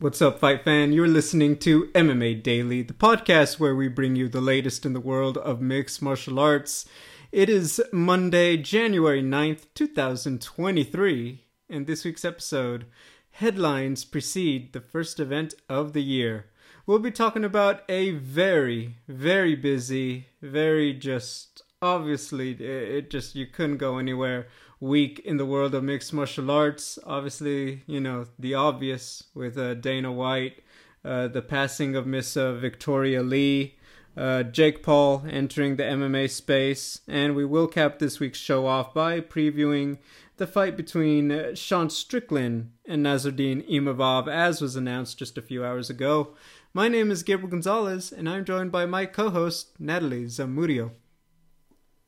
What's up, fight fan? You're listening to MMA Daily, the podcast where we bring you the latest in the world of mixed martial arts. It is Monday, January 9th, 2023, and this week's episode headlines precede the first event of the year. We'll be talking about a very, very busy, very just obviously it just you couldn't go anywhere week in the world of mixed martial arts. Obviously, you know, the obvious with uh, Dana White, uh, the passing of Miss uh, Victoria Lee, uh, Jake Paul entering the MMA space, and we will cap this week's show off by previewing the fight between uh, Sean Strickland and Nassourdine Imavov, as was announced just a few hours ago. My name is Gabriel Gonzalez, and I'm joined by my co-host Natalie Zamudio.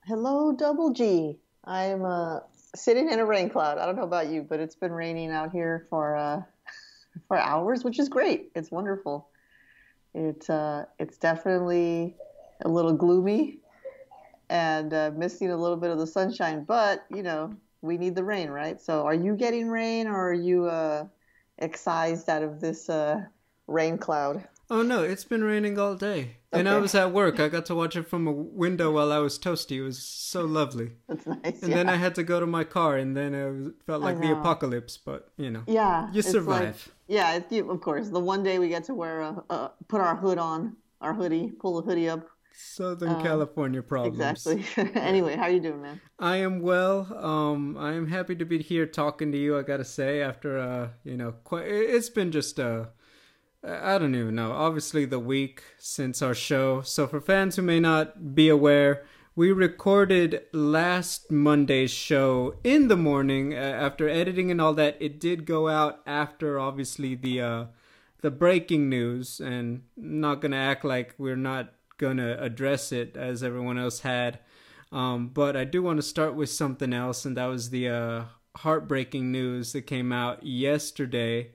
Hello, Double G. I'm uh, sitting in a rain cloud. I don't know about you, but it's been raining out here for uh, for hours, which is great. It's wonderful. It's uh, it's definitely a little gloomy and uh, missing a little bit of the sunshine, but you know we need the rain, right? So, are you getting rain, or are you uh, excised out of this uh, rain cloud? Oh no, it's been raining all day. Okay. And I was at work. I got to watch it from a window while I was toasty. It was so lovely. That's nice. And yeah. then I had to go to my car, and then it felt like the apocalypse. But you know, yeah, you survive. Like, yeah, it, of course. The one day we get to wear a, a, put our hood on, our hoodie, pull the hoodie up. Southern um, California problems. Exactly. anyway, how you doing, man? I am well. Um, I am happy to be here talking to you. I gotta say, after uh, you know, quite, it's been just a I don't even know. Obviously, the week since our show. So, for fans who may not be aware, we recorded last Monday's show in the morning uh, after editing and all that. It did go out after, obviously, the uh, the breaking news, and not gonna act like we're not gonna address it as everyone else had. Um, but I do want to start with something else, and that was the uh, heartbreaking news that came out yesterday.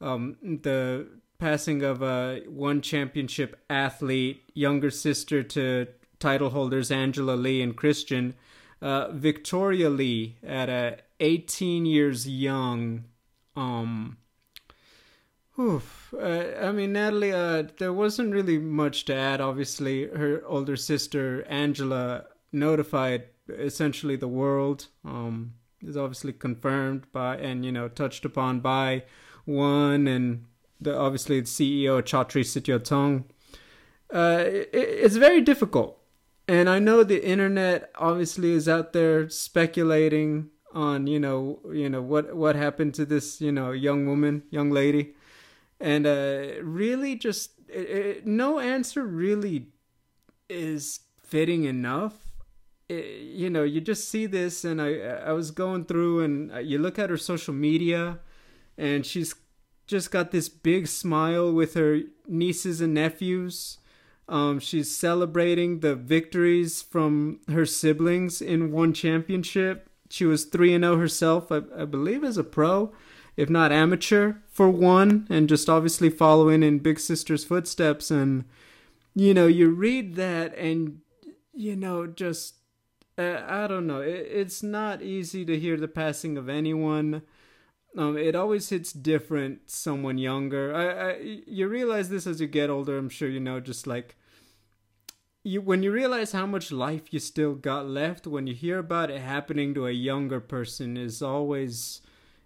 Um, the passing of a one championship athlete, younger sister to title holders Angela Lee and Christian, uh, Victoria Lee at a 18 years young. Um, Oof. Uh, I mean, Natalie, uh, there wasn't really much to add. Obviously, her older sister, Angela, notified essentially the world. Um, is obviously confirmed by and, you know, touched upon by one and the obviously the CEO Chatri Sityodtong. Uh, it, it's very difficult, and I know the internet obviously is out there speculating on you know you know what what happened to this you know young woman, young lady, and uh, really just it, it, no answer really is fitting enough. You know, you just see this, and I I was going through, and uh, you look at her social media, and she's just got this big smile with her nieces and nephews. Um, she's celebrating the victories from her siblings in one championship. She was 3 and 0 herself, I, I believe, as a pro, if not amateur, for one, and just obviously following in Big Sister's footsteps. And, you know, you read that and, you know, just, uh, I don't know, it, it's not easy to hear the passing of anyone um, it always hits different someone younger. I, I, you realize this as you get older. I'm sure you know. Just like you, when you realize how much life you still got left, when you hear about it happening to a younger person, is always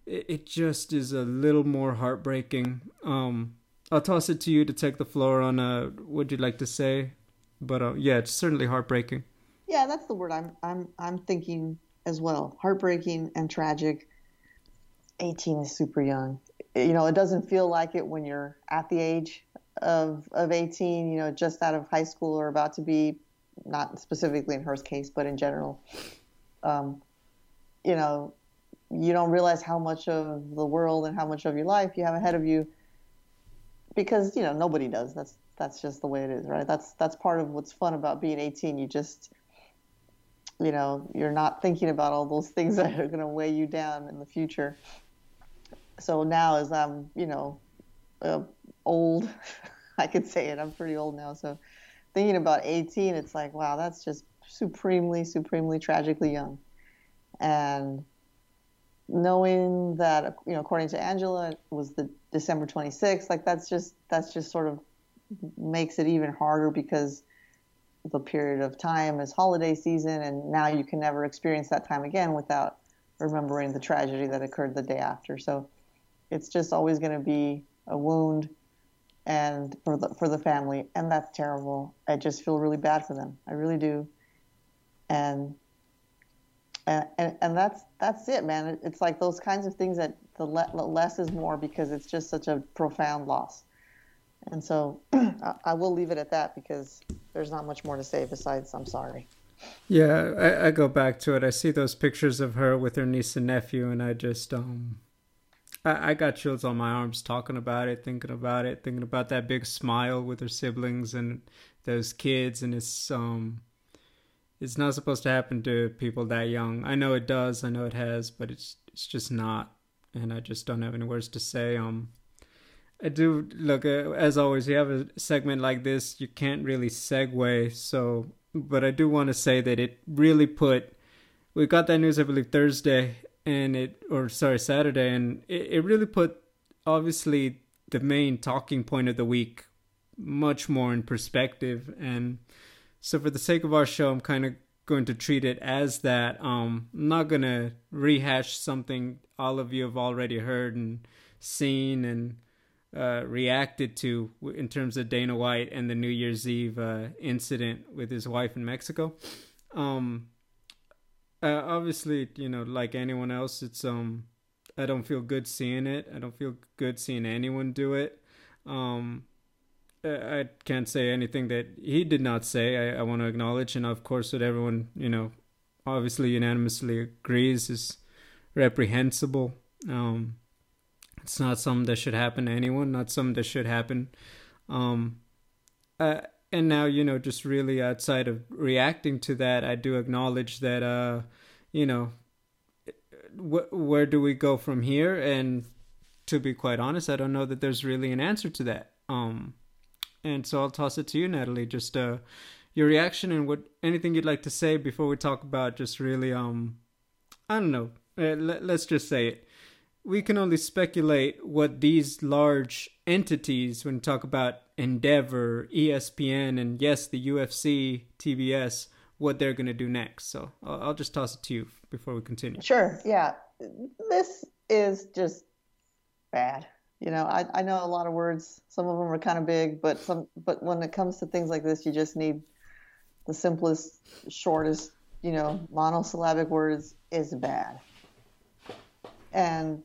it, it just is a little more heartbreaking. Um, I'll toss it to you to take the floor on uh, what you'd like to say, but uh, yeah, it's certainly heartbreaking. Yeah, that's the word I'm I'm I'm thinking as well. Heartbreaking and tragic 18 is super young. You know, it doesn't feel like it when you're at the age of, of 18, you know, just out of high school or about to be, not specifically in her case, but in general. Um, you know, you don't realize how much of the world and how much of your life you have ahead of you because, you know, nobody does. That's, that's just the way it is, right? That's, that's part of what's fun about being 18. You just, you know, you're not thinking about all those things that are going to weigh you down in the future so now as I'm, you know, uh, old, I could say it. I'm pretty old now. So thinking about 18, it's like, wow, that's just supremely, supremely tragically young. And knowing that, you know, according to Angela, it was the December 26th. Like that's just that's just sort of makes it even harder because the period of time is holiday season, and now you can never experience that time again without remembering the tragedy that occurred the day after. So it's just always going to be a wound and for the for the family and that's terrible. I just feel really bad for them. I really do. And and and, that's that's it man. It's like those kinds of things that the less is more because it's just such a profound loss. And so I, will leave it at that because there's not much more to say besides i'm sorry. Yeah I, I go back to it. I see those pictures of her with her niece and nephew and i just um I, I got chills on my arms talking about it, thinking about it, thinking about that big smile with her siblings and those kids, and it's um, it's not supposed to happen to people that young. I know it does, I know it has, but it's it's just not, and I just don't have any words to say. Um, I do look uh, as always. You have a segment like this, you can't really segue. So, but I do want to say that it really put. We got that news, I believe, Thursday, and it or sorry Saturday, and it, it really put obviously the main talking point of the week much more in perspective. And so, for the sake of our show, I'm kind of going to treat it as that. Um, I'm not going to rehash something all of you have already heard and seen and uh, reacted to in terms of Dana White and the New Year's Eve uh, incident with his wife in Mexico. Um, uh, obviously, you know, like anyone else, it's um, I don't feel good seeing it. I don't feel good seeing anyone do it. Um, I can't say anything that he did not say. I, I want to acknowledge, and of course, what everyone you know, obviously unanimously agrees is reprehensible. Um, it's not something that should happen to anyone. Not something that should happen. Um, uh, and now you know just really outside of reacting to that i do acknowledge that uh you know wh- where do we go from here? And to be quite honest i don't know that there's really an answer to that. Um and so i'll toss it to you natalie. Just uh your reaction and what anything you'd like to say before we talk about just really um i don't know. Uh, let, let's just say it. We can only speculate what these large entities, when we talk about Endeavor, ESPN, and yes, the UFC, TBS, what they're going to do next. So I'll, I'll just toss it to you before we continue. Sure. Yeah. This is just bad. You know, I, I know a lot of words. Some of them are kind of big, but some, but when it comes to things like this, you just need the simplest, shortest, you know, monosyllabic words is bad. And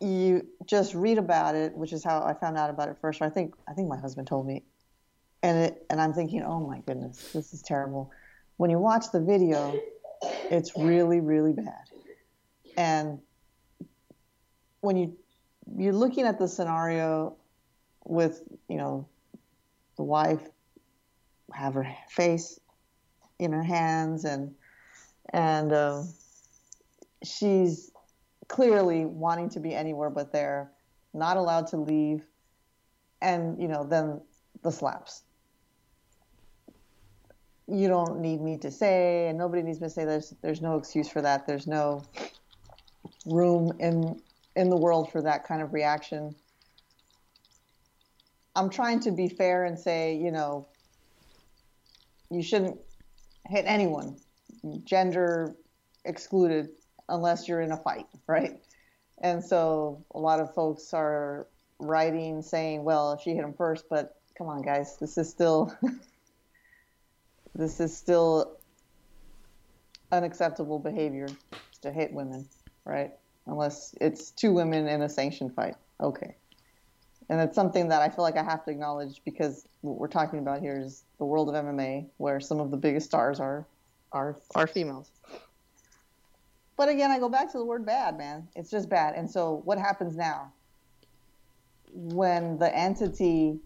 you just read about it, which is how I found out about it first. I think I think my husband told me, and it, and I'm thinking, oh my goodness, this is terrible. When you watch the video, it's really really bad, and when you you're looking at the scenario with you know the wife have her face in her hands and and uh, she's clearly wanting to be anywhere but there, not allowed to leave, and you know then the slaps. You don't need me to say, and nobody needs me to say there's there's no excuse for that. There's no room in in the world for that kind of reaction. I'm trying to be fair and say, you know, you shouldn't hit anyone, gender excluded, unless you're in a fight, right? And so a lot of folks are writing saying, well, she hit him first, but come on, guys, this is still this is still unacceptable behavior to hit women, right? Unless it's two women in a sanctioned fight. Okay. And it's something that I feel like I have to acknowledge because what we're talking about here is the world of MMA, where some of the biggest stars are are are females. But again, I go back to the word bad, man. It's just bad. And so what happens now? When the entity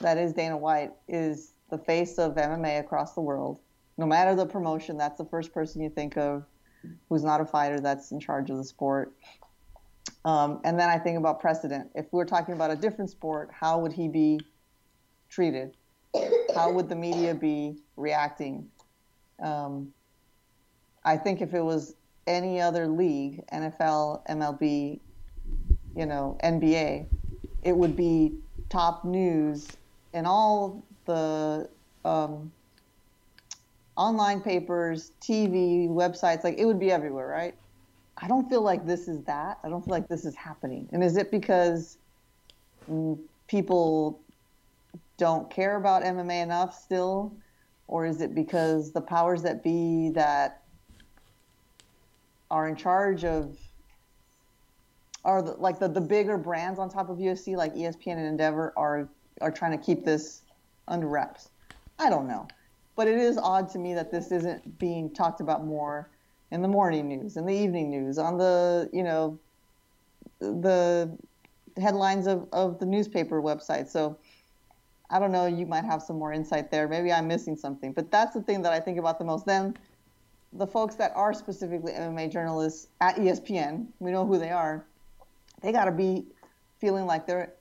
that is Dana White is the face of MMA across the world, no matter the promotion, that's the first person you think of who's not a fighter that's in charge of the sport. Um, and then I think about precedent. If we we're talking about a different sport, how would he be treated? How would the media be reacting? Um, I think if it was any other league, NFL, MLB, you know, NBA, it would be top news in all the um, online papers, TV, websites, like it would be everywhere, right? I don't feel like this is that. I don't feel like this is happening. And is it because people don't care about MMA enough still? Or is it because the powers that be that are in charge of are the, like the, the bigger brands on top of UFC like ESPN and Endeavor are are trying to keep this under wraps. I don't know. But it is odd to me that this isn't being talked about more in the morning news, in the evening news, on the, you know, the headlines of, of the newspaper website. So I don't know, you might have some more insight there. Maybe I'm missing something. But that's the thing that I think about the most. Then the folks that are specifically MMA journalists at ESPN, we know who they are, they got to be feeling like they're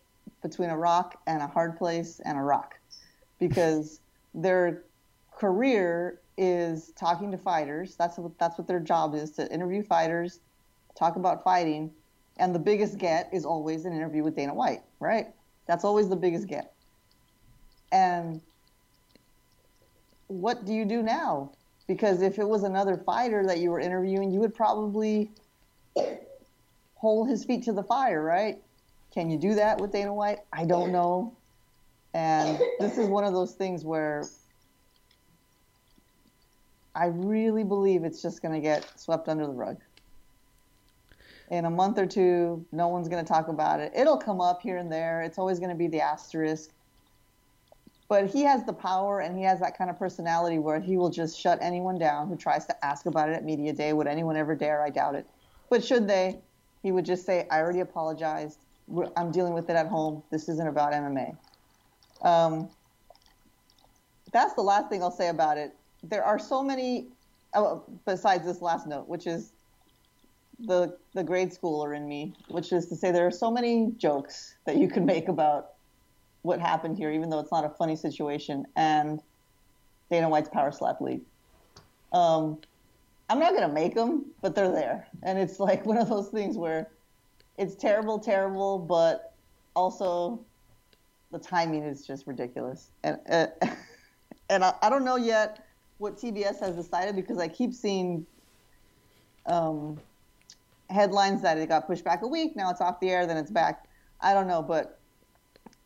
between a rock and a hard place and a rock because their career is talking to fighters. That's what that's what their job is to interview fighters, talk about fighting, and the biggest get is always an interview with Dana White, right? That's always the biggest get. And what do you do now? Because if it was another fighter that you were interviewing, you would probably hold his feet to the fire, right? Can you do that with Dana White? I don't know. And this is one of those things where I really believe it's just going to get swept under the rug. In a month or two, no one's going to talk about it. It'll come up here and there. It's always going to be the asterisk. But he has the power and he has that kind of personality where he will just shut anyone down who tries to ask about it at Media Day. Would anyone ever dare? I doubt it. But should they, he would just say, I already apologized. I'm dealing with it at home. This isn't about MMA. Um, that's the last thing I'll say about it there are so many oh, besides this last note, which is the the grade schooler in me, which is to say there are so many jokes that you can make about what happened here, even though it's not a funny situation, and Dana White's Power Slap League. Um, I'm not gonna make them, but they're there, and it's like one of those things where it's terrible, terrible, but also the timing is just ridiculous, and uh, and I, I don't know yet what TBS has decided because I keep seeing um, headlines that it got pushed back a week. Now it's off the air, then it's back. I don't know, but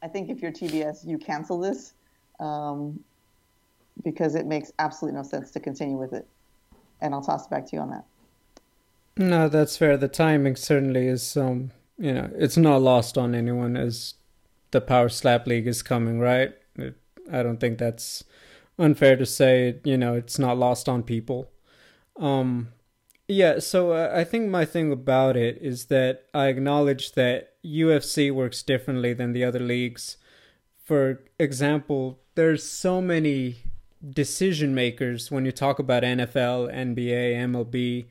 I think if you're TBS, you cancel this um, because it makes absolutely no sense to continue with it. And I'll toss it back to you on that. No, that's fair. The timing certainly is, um, you know, it's not lost on anyone as the Power Slap League is coming, right? I don't think that's unfair to say, you know, it's not lost on people. Um, yeah, so uh, I think my thing about it is that I acknowledge that UFC works differently than the other leagues. For example, there's so many decision makers when you talk about NFL, NBA, MLB,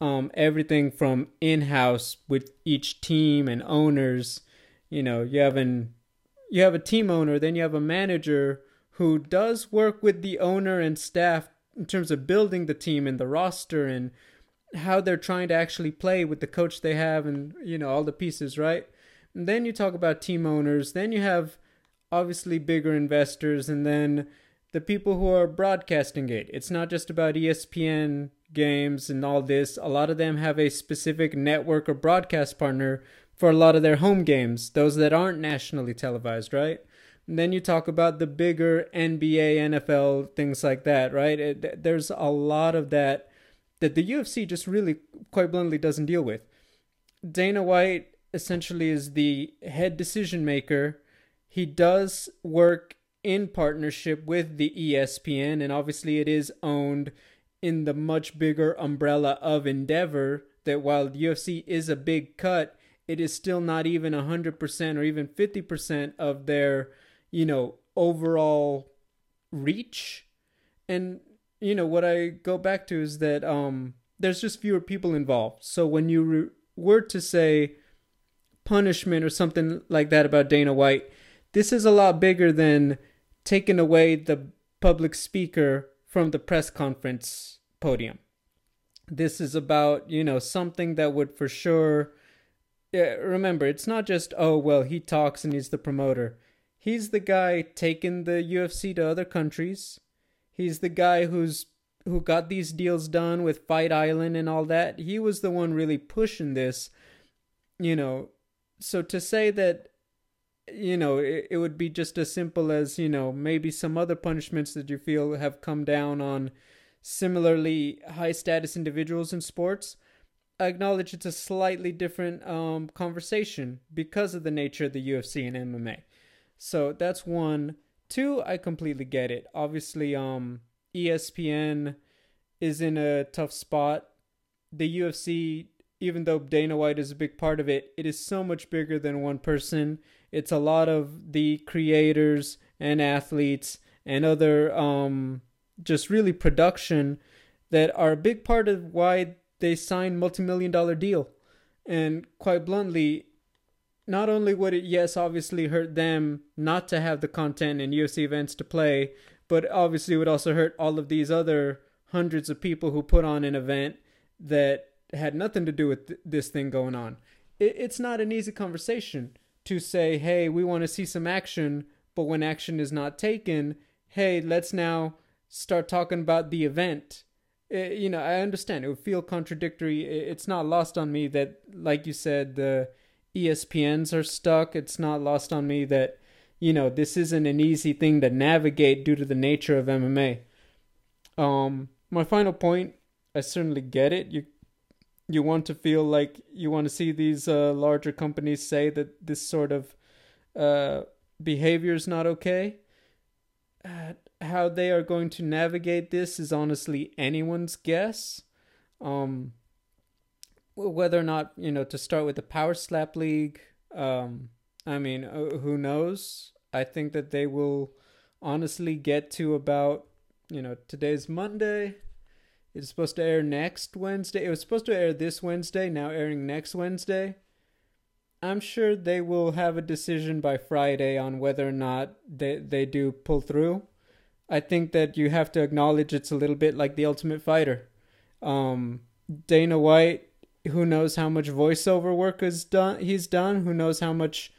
um, everything from in-house with each team and owners. You know, you have an you have a team owner, then you have a manager who does work with the owner and staff in terms of building the team and the roster and how they're trying to actually play with the coach they have and you know all the pieces right? And then you talk about team owners. Then you have obviously bigger investors and then the people who are broadcasting it. It's not just about espn games and all this. A lot of them have a specific network or broadcast partner for a lot of their home games those that aren't nationally televised right? And then you talk about the bigger NBA, NFL, things like that, right? It, there's a lot of that that the UFC just really, quite bluntly, doesn't deal with. Dana White essentially is the head decision maker. He does work in partnership with the ESPN, and obviously it is owned in the much bigger umbrella of Endeavor. That while the UFC is a big cut, it is still not even 100% or even 50% of their you know, overall reach. And, you know, what I go back to is that um, there's just fewer people involved. So when you re- were to say punishment or something like that about Dana White, this is a lot bigger than taking away the public speaker from the press conference podium. This is about, you know, something that would for sure yeah, remember, it's not just oh well, he talks and he's the promoter. He's the guy taking the UFC to other countries. He's the guy who's who got these deals done with Fight Island and all that. He was the one really pushing this, you know. So to say that you know, it, it would be just as simple as, you know, maybe some other punishments that you feel have come down on similarly high status individuals in sports. I acknowledge it's a slightly different um, conversation because of the nature of the UFC and MMA. So that's one. Two, I completely get it. Obviously, um, ESPN is in a tough spot. The UFC, even though Dana White is a big part of it, it is so much bigger than one person it's a lot of the creators and athletes and other um, just really production that are a big part of why they signed multi-million dollar deal and quite bluntly not only would it yes obviously hurt them not to have the content and UFC events to play but obviously it would also hurt all of these other hundreds of people who put on an event that had nothing to do with th- this thing going on it, it's not an easy conversation to say, hey, we want to see some action, but when action is not taken, hey, let's now start talking about the event. It, eh, you know, I understand it would feel contradictory. It's not lost on me that, like you said, the ESPNs are stuck. It's not lost on me that, you know, this isn't an easy thing to navigate due to the nature of MMA. Um, my final point, I certainly get it. You you want to feel like you want to see these uh, larger companies say that this sort of uh, behavior is not okay. Uh, how they are going to navigate this is honestly anyone's guess. Um, whether or not you know to start with the Power Slap League, um, I mean, uh, who knows? I think that they will honestly get to about you know today's Monday it's supposed to air next Wednesday. It was supposed to air this Wednesday, now airing next Wednesday. I'm sure they will have a decision by Friday on whether or not they, they do pull through. I think that you have to acknowledge it's a little bit like the Ultimate Fighter. Um, Dana White, who knows how much voiceover work is done he's done, who knows how much,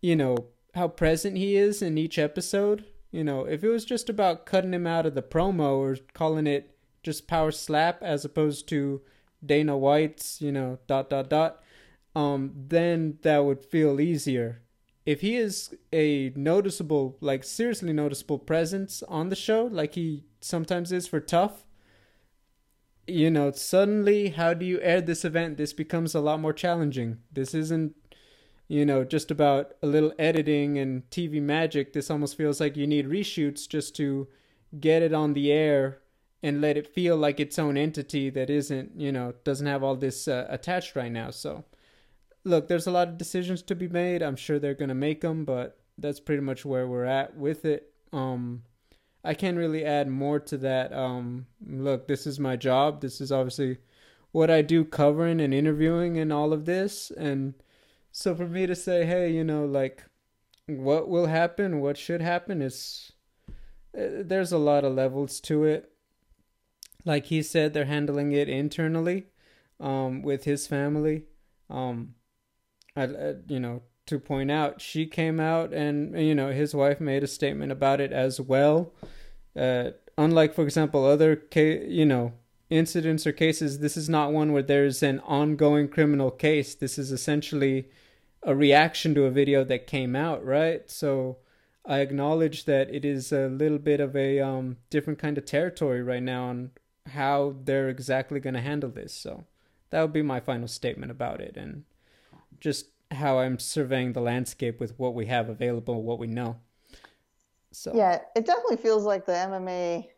you know, how present he is in each episode. You know, if it was just about cutting him out of the promo or calling it just power slap as opposed to Dana White's, you know, dot dot dot, um, then that would feel easier. If he is a noticeable, like seriously noticeable presence on the show, like he sometimes is for TUF, you know, suddenly how do you air this event? This becomes a lot more challenging. This isn't, you know, just about a little editing and TV magic. This almost feels like you need reshoots just to get it on the air and let it feel like its own entity that isn't, you know, doesn't have all this uh, attached right now. So, look, there's a lot of decisions to be made. I'm sure they're going to make them, but that's pretty much where we're at with it. Um, I can't really add more to that. Um, look, this is my job. This is obviously what I do covering and interviewing and all of this. And so for me to say, hey, you know, like what will happen, what should happen is uh, there's a lot of levels to it like he said, they're handling it internally um, with his family. Um, I, I, you know, to point out, she came out and you know his wife made a statement about it as well. Uh, unlike, for example, other ca- you know incidents or cases, this is not one where there's an ongoing criminal case. This is essentially a reaction to a video that came out, right? So I acknowledge that it is a little bit of a um, different kind of territory right now on how they're exactly going to handle this. So that would be my final statement about it and just how I'm surveying the landscape with what we have available, what we know. So Yeah, it definitely feels like the MMA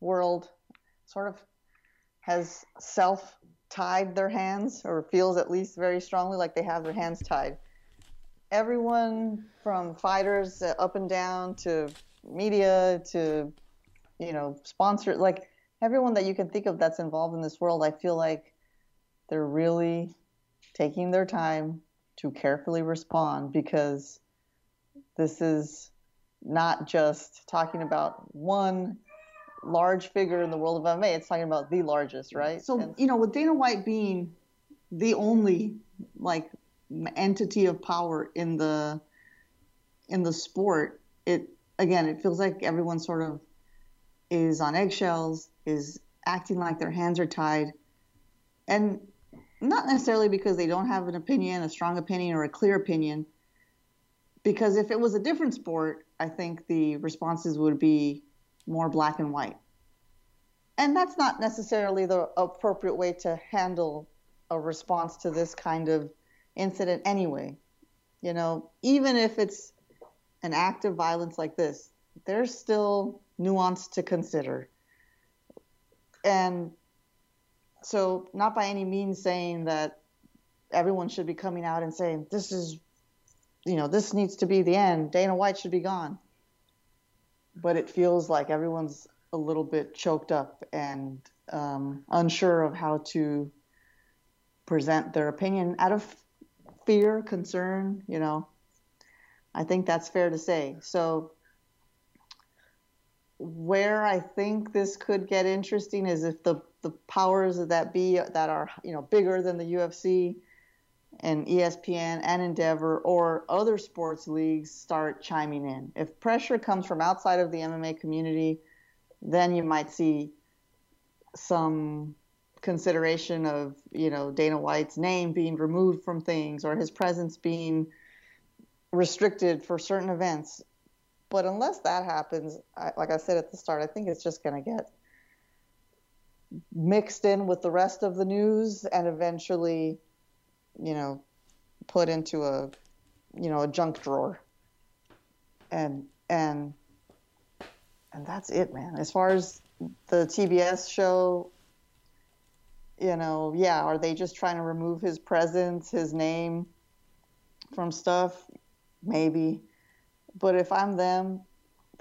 world sort of has self tied their hands or feels at least very strongly like they have their hands tied. Everyone from fighters uh, up and down to media to you know sponsors like everyone that you can think of that's involved in this world, I feel like they're really taking their time to carefully respond because this is not just talking about one large figure in the world of MMA. It's talking about the largest, right? So, and, you know, with Dana White being the only like entity of power in the in the sport, it again, it feels like everyone sort of is on eggshells, is acting like their hands are tied, and not necessarily because they don't have an opinion, a strong opinion, or a clear opinion. Because if it was a different sport, I think the responses would be more black and white. And that's not necessarily the appropriate way to handle a response to this kind of incident anyway. You know, even if it's an act of violence like this, there's still nuance to consider. And so, not by any means saying that everyone should be coming out and saying, this is, you know, this needs to be the end. Dana White should be gone. But it feels like everyone's a little bit choked up and um, unsure of how to present their opinion out of fear, concern, you know. I think that's fair to say. So, where I think this could get interesting is if the, the powers that be that are you know bigger than the UFC and ESPN and Endeavor or other sports leagues start chiming in. If pressure comes from outside of the MMA community, then you might see some consideration of you know Dana White's name being removed from things or his presence being restricted for certain events. But unless that happens, I, like I said at the start, I think it's just going to get mixed in with the rest of the news and eventually, you know, put into a, you know, a junk drawer. And and and that's it, man. As far as the TBS show, you know, yeah, are they just trying to remove his presence, his name from stuff? Maybe. But if I'm them,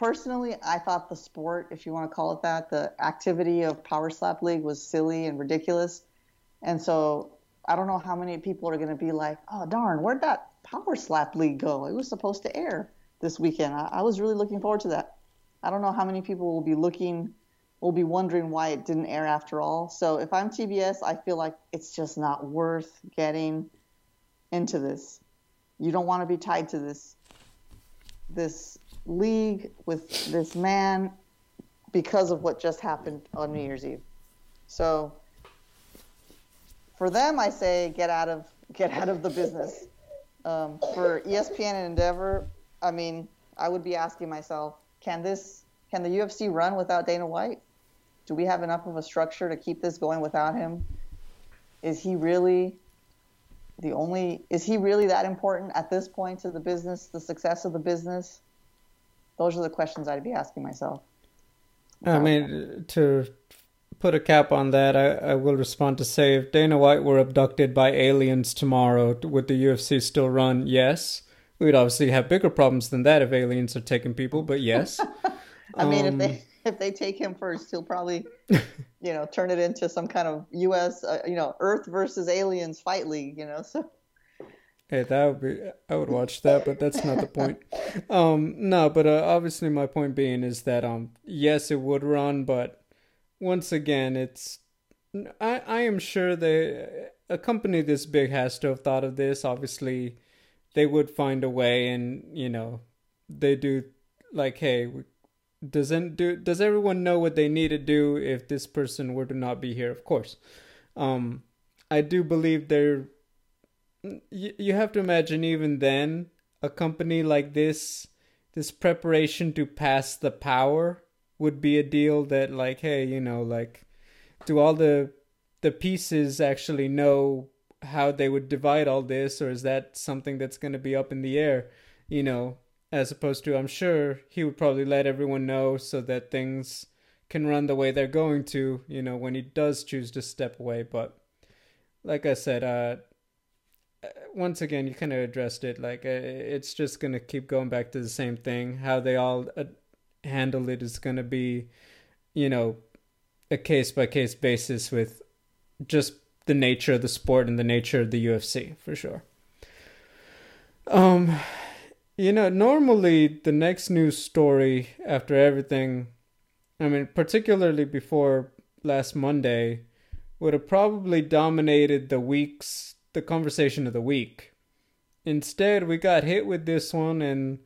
personally, I thought the sport, if you want to call it that, the activity of Power Slap League was silly and ridiculous. And so I don't know how many people are going to be like, oh, darn, where'd that Power Slap League go? It was supposed to air this weekend. I, I was really looking forward to that. I don't know how many people will be looking will be wondering why it didn't air after all. So if I'm TBS, I feel like it's just not worth getting into this. You don't want to be tied to this this league with this man because of what just happened on New Year's Eve. So for them, I say get out of get out of the business. Um, for ESPN and Endeavor, I mean, I would be asking myself, can this can the UFC run without Dana White? do we have enough of a structure to keep this going without him? Is he really the only is he really that important at this point to the business, the success of the business? Those are the questions I'd be asking myself. I mean, to put a cap on that, I, I will respond to say if Dana White were abducted by aliens tomorrow, would the UFC still run? Yes. We'd obviously have bigger problems than that if aliens are taking people, but yes. I mean, um, if they if they take him first, he'll probably, you know, turn it into some kind of U.S. Uh, you know Earth versus aliens fight league. You know, so. Hey, that would be. I would watch that, but that's not the point. Um, no, but uh, obviously my point being is that um, yes, it would run, but once again, it's. I I am sure they a company this big has to have thought of this. Obviously, they would find a way, and you know, they do like, hey, doesn't do does everyone know what they need to do if this person were to not be here of course um i do believe there you, you have to imagine even then a company like this this preparation to pass the power would be a deal that like hey you know like do all the the pieces actually know how they would divide all this or is that something that's going to be up in the air you know as opposed to I'm sure he would probably let everyone know so that things can run the way they're going to, you know, when he does choose to step away. But like I said, uh, once again, you kind of addressed it. Like uh, it's just gonna keep going back to the same thing. How they all uh, handle it is gonna be, you know, a case by case basis with just the nature of the sport and the nature of the UFC for sure. Um you know, normally the next news story after everything, I mean, particularly before last Monday, would have probably dominated the week's the conversation of the week. instead, we got hit with this one, and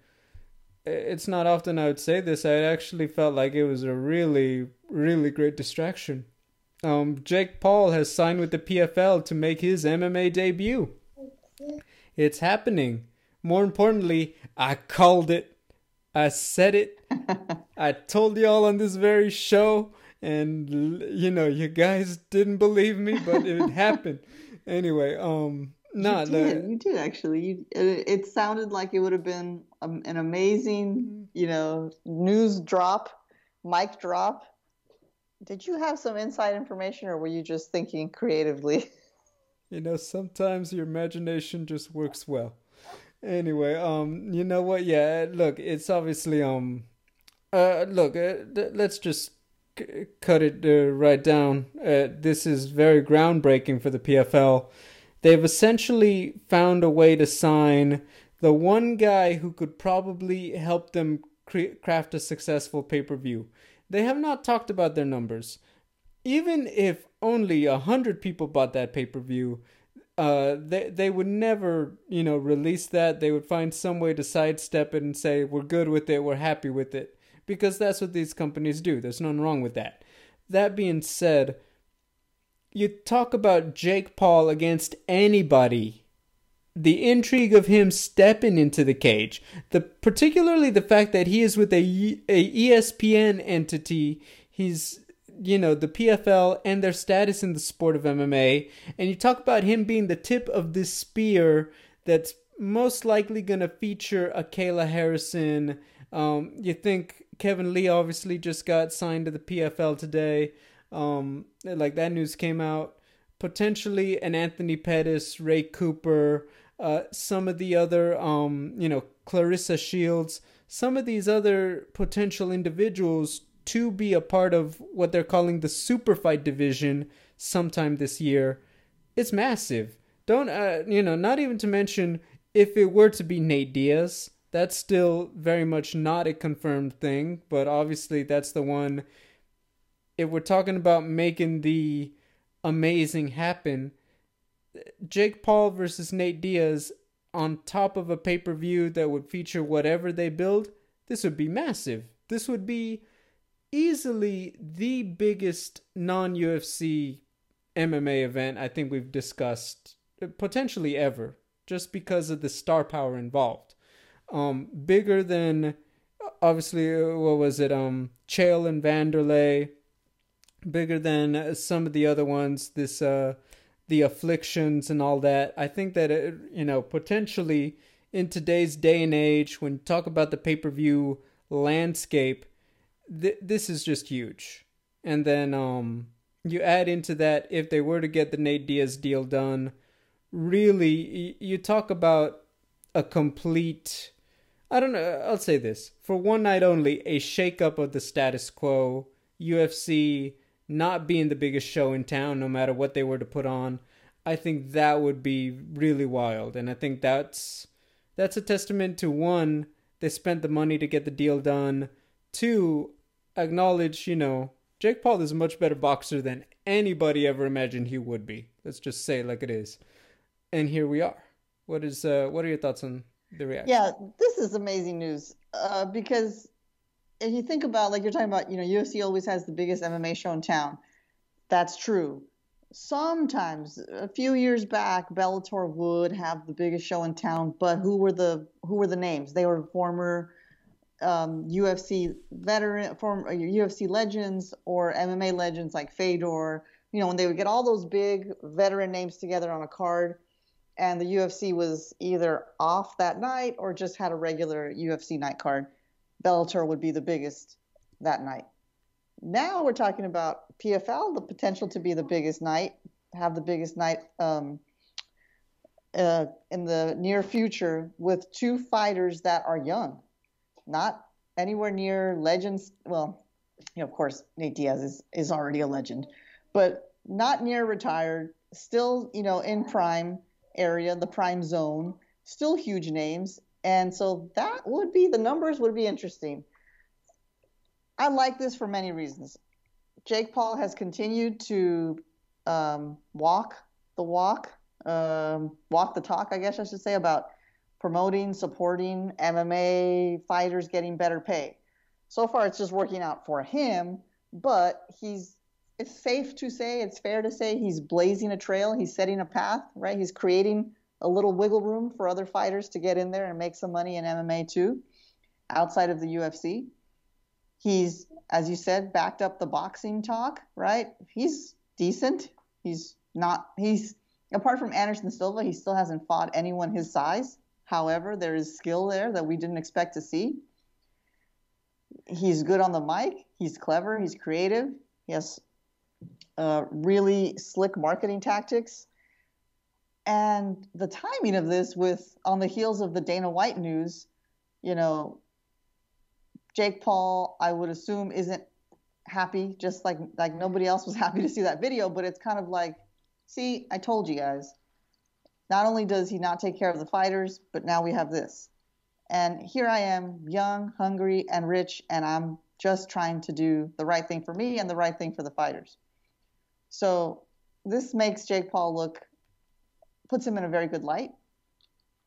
it's not often I would say this. I actually felt like it was a really, really great distraction. Um, Jake Paul has signed with the PFL to make his MMA debut. It's happening. More importantly, I called it. I said it. I told y'all on this very show, and you know, you guys didn't believe me, but it happened. Anyway, um, not you did. The, you did actually. You, it, it, sounded like it would have been um, an amazing, you know, news drop, mic drop. Did you have some inside information, or were you just thinking creatively? You know, sometimes your imagination just works well. Anyway, um, you know what? Yeah, look, it's obviously um, uh, look, uh, let's just cut it uh, right down. Uh, this is very groundbreaking for the PFL they've essentially found a way to sign the one guy who could probably help them cre- craft a successful pay per view. They have not talked about their numbers. Even if only a hundred people bought that pay per view, uh, they they would never, you know, release that. They would find some way to sidestep it and say we're good with it, we're happy with it, because that's what these companies do. There's nothing wrong with that. That being said, you talk about Jake Paul against anybody. The intrigue of him stepping into the cage, the particularly the fact that he is with a, a ESPN entity, he's you know the PFL and their status in the sport of MMA, and you talk about him being the tip of this spear that's most likely going to feature a Kayla Harrison. Um, you think Kevin Lee obviously just got signed to the PFL today. Um, like that news came out. Potentially an Anthony Pettis, Ray Cooper, uh, some of the other, um, you know, Claressa Shields, some of these other potential individuals to be a part of what they're calling the super fight division sometime this year. It's massive. Don't, uh, you know, not even to mention if it were to be Nate Diaz, that's still very much not a confirmed thing, but obviously that's the one if we're talking about making the amazing happen, Jake Paul versus Nate Diaz on top of a pay per view that would feature whatever they build, this would be massive. This would be easily the biggest non UFC MMA event I think we've discussed, potentially ever, just because of the star power involved. Um, bigger than obviously what was it? Um, Chael and Vanderlei, bigger than some of the other ones. This uh, the afflictions and all that. I think that it, you know potentially in today's day and age, when you talk about the pay per view landscape, th- this is just huge. And then um, you add into that if they were to get the Nate Diaz deal done, really you talk about a complete. I don't know. I'll say this for one night only: a shakeup of the status quo. UFC not being the biggest show in town, no matter what they were to put on, I think that would be really wild. And I think that's that's a testament to one, they spent the money to get the deal done. Two, acknowledge, you know, Jake Paul is a much better boxer than anybody ever imagined he would be. Let's just say it like it is. And here we are. What is uh what are your thoughts on the reaction? Yeah, this is amazing news. Uh, because if you think about like you're talking about, you know, UFC always has the biggest MMA show in town. That's true. Sometimes a few years back, Bellator would have the biggest show in town, but who were the who were the names? They were former um, UFC veteran, former UFC legends or MMA legends like Fedor. You know, when they would get all those big veteran names together on a card, and the UFC was either off that night or just had a regular UFC night card Bellator would be the biggest that night. Now we're talking about PFL, the potential to be the biggest night, have the biggest night um, uh, in the near future with two fighters that are young, not anywhere near legends. Well, you know, of course, Nate Diaz is, is already a legend, but not near retired, still, you know, in prime area, the prime zone, still huge names, and so that would be the numbers would be interesting. I like this for many reasons. Jake Paul has continued to um, walk the walk, um, walk the talk, I guess I should say, about promoting, supporting MMA fighters getting better pay. So far, it's just working out for him, but he's. It's safe to say, it's fair to say, he's blazing a trail. He's setting a path, right? He's creating a little wiggle room for other fighters to get in there and make some money in MMA too, outside of the UFC. He's, as you said, backed up the boxing talk, right? He's decent. He's not, he's, apart from Anderson Silva, he still hasn't fought anyone his size. However, there is skill there that we didn't expect to see. He's good on the mic. He's clever. He's creative. He has uh, really slick marketing tactics. And the timing of this, with on the heels of the Dana White news, you know, Jake Paul, I would assume, isn't happy, just like like nobody else was happy to see that video. But it's kind of like, see, I told you guys. Not only does he not take care of the fighters, but now we have this. And here I am, young, hungry, and rich, and I'm just trying to do the right thing for me and the right thing for the fighters. So this makes Jake Paul look, puts him in a very good light.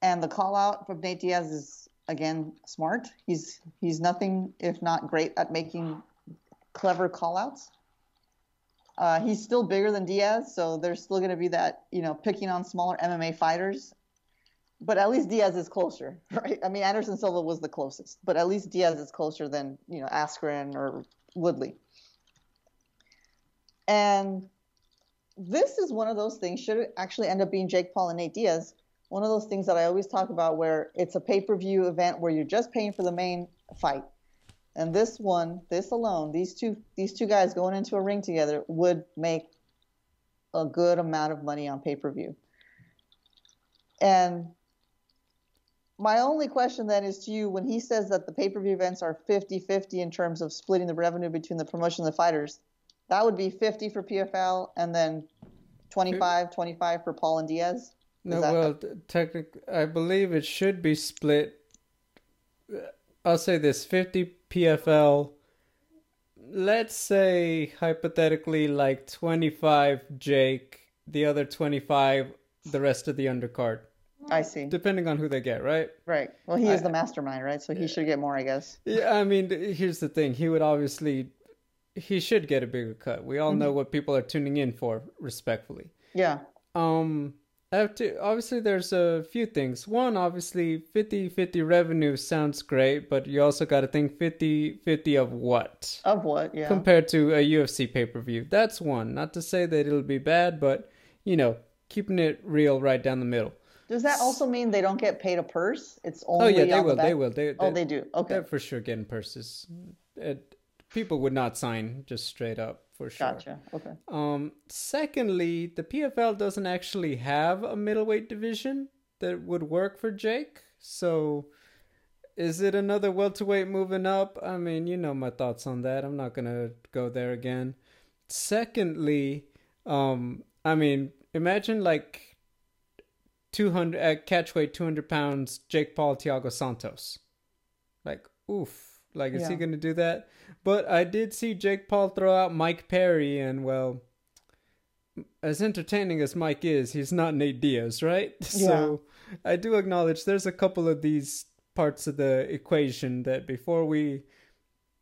And the call out from Nate Diaz is again smart. He's he's nothing if not great at making clever call outs. Uh, he's still bigger than Diaz, so there's still going to be that, you know, picking on smaller MMA fighters. But at least Diaz is closer, right? I mean, Anderson Silva was the closest, but at least Diaz is closer than, you know, Askren or Woodley. And this is one of those things, should actually end up being Jake Paul and Nate Diaz, one of those things that I always talk about where it's a pay per view event where you're just paying for the main fight. And this one, this alone, these two these two guys going into a ring together would make a good amount of money on pay-per-view. And my only question then is to you when he says that the pay-per-view events are 50-50 in terms of splitting the revenue between the promotion and the fighters, that would be 50 for PFL and then 25 25 for Paul and Diaz. No, well, technically, I believe it should be split. Uh, I'll say this: fifty PFL. Let's say hypothetically, like twenty-five Jake, the other twenty-five, the rest of the undercard. I see. Depending on who they get, right? Right. Well, he is I, the mastermind, right? So he should get more, I guess. Yeah, I mean, here's the thing: he would obviously, he should get a bigger cut. We all mm-hmm. know what people are tuning in for, respectfully. Yeah. Um, to, obviously there's a few things. One obviously 50-50 revenue sounds great but you also got to think 50-50 of what? Of what yeah. Compared to a ufc pay-per-view. That's one. Not to say that it'll be bad but you know keeping it real right down the middle. Does that also mean they don't get paid a purse? It's only oh yeah they will the they will. They, oh they do. Okay. they're for sure getting purses people would not sign just straight up for sure. Gotcha. Okay. Um, secondly, the PFL doesn't actually have a middleweight division that would work for Jake. So, is it another welterweight moving up? I mean, you know my thoughts on that. I'm not gonna go there again. Secondly, um, I mean, imagine like 200 at catchweight, 200 pounds, Jake Paul, Thiago Santos. Like, oof like, is yeah. he going to do that? But I did see Jake Paul throw out Mike Perry, and well, as entertaining as Mike is, he's not Nate Diaz, right? Yeah. So I do acknowledge there's a couple of these parts of the equation that before we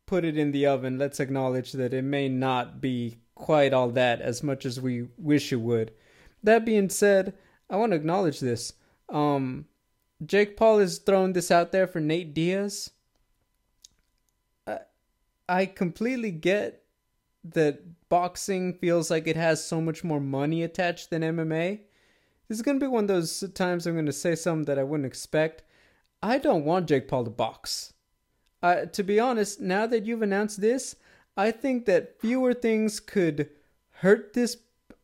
put it in the oven, let's acknowledge that it may not be quite all that as much as we wish it would. That being said, I want to acknowledge this. Um, Jake Paul has thrown this out there for Nate Diaz. I completely get that boxing feels like it has so much more money attached than MMA. This is going to be one of those times I'm going to say something that I wouldn't expect. I don't want Jake Paul to box. Uh, to be honest, now that you've announced this, I think that fewer things could hurt this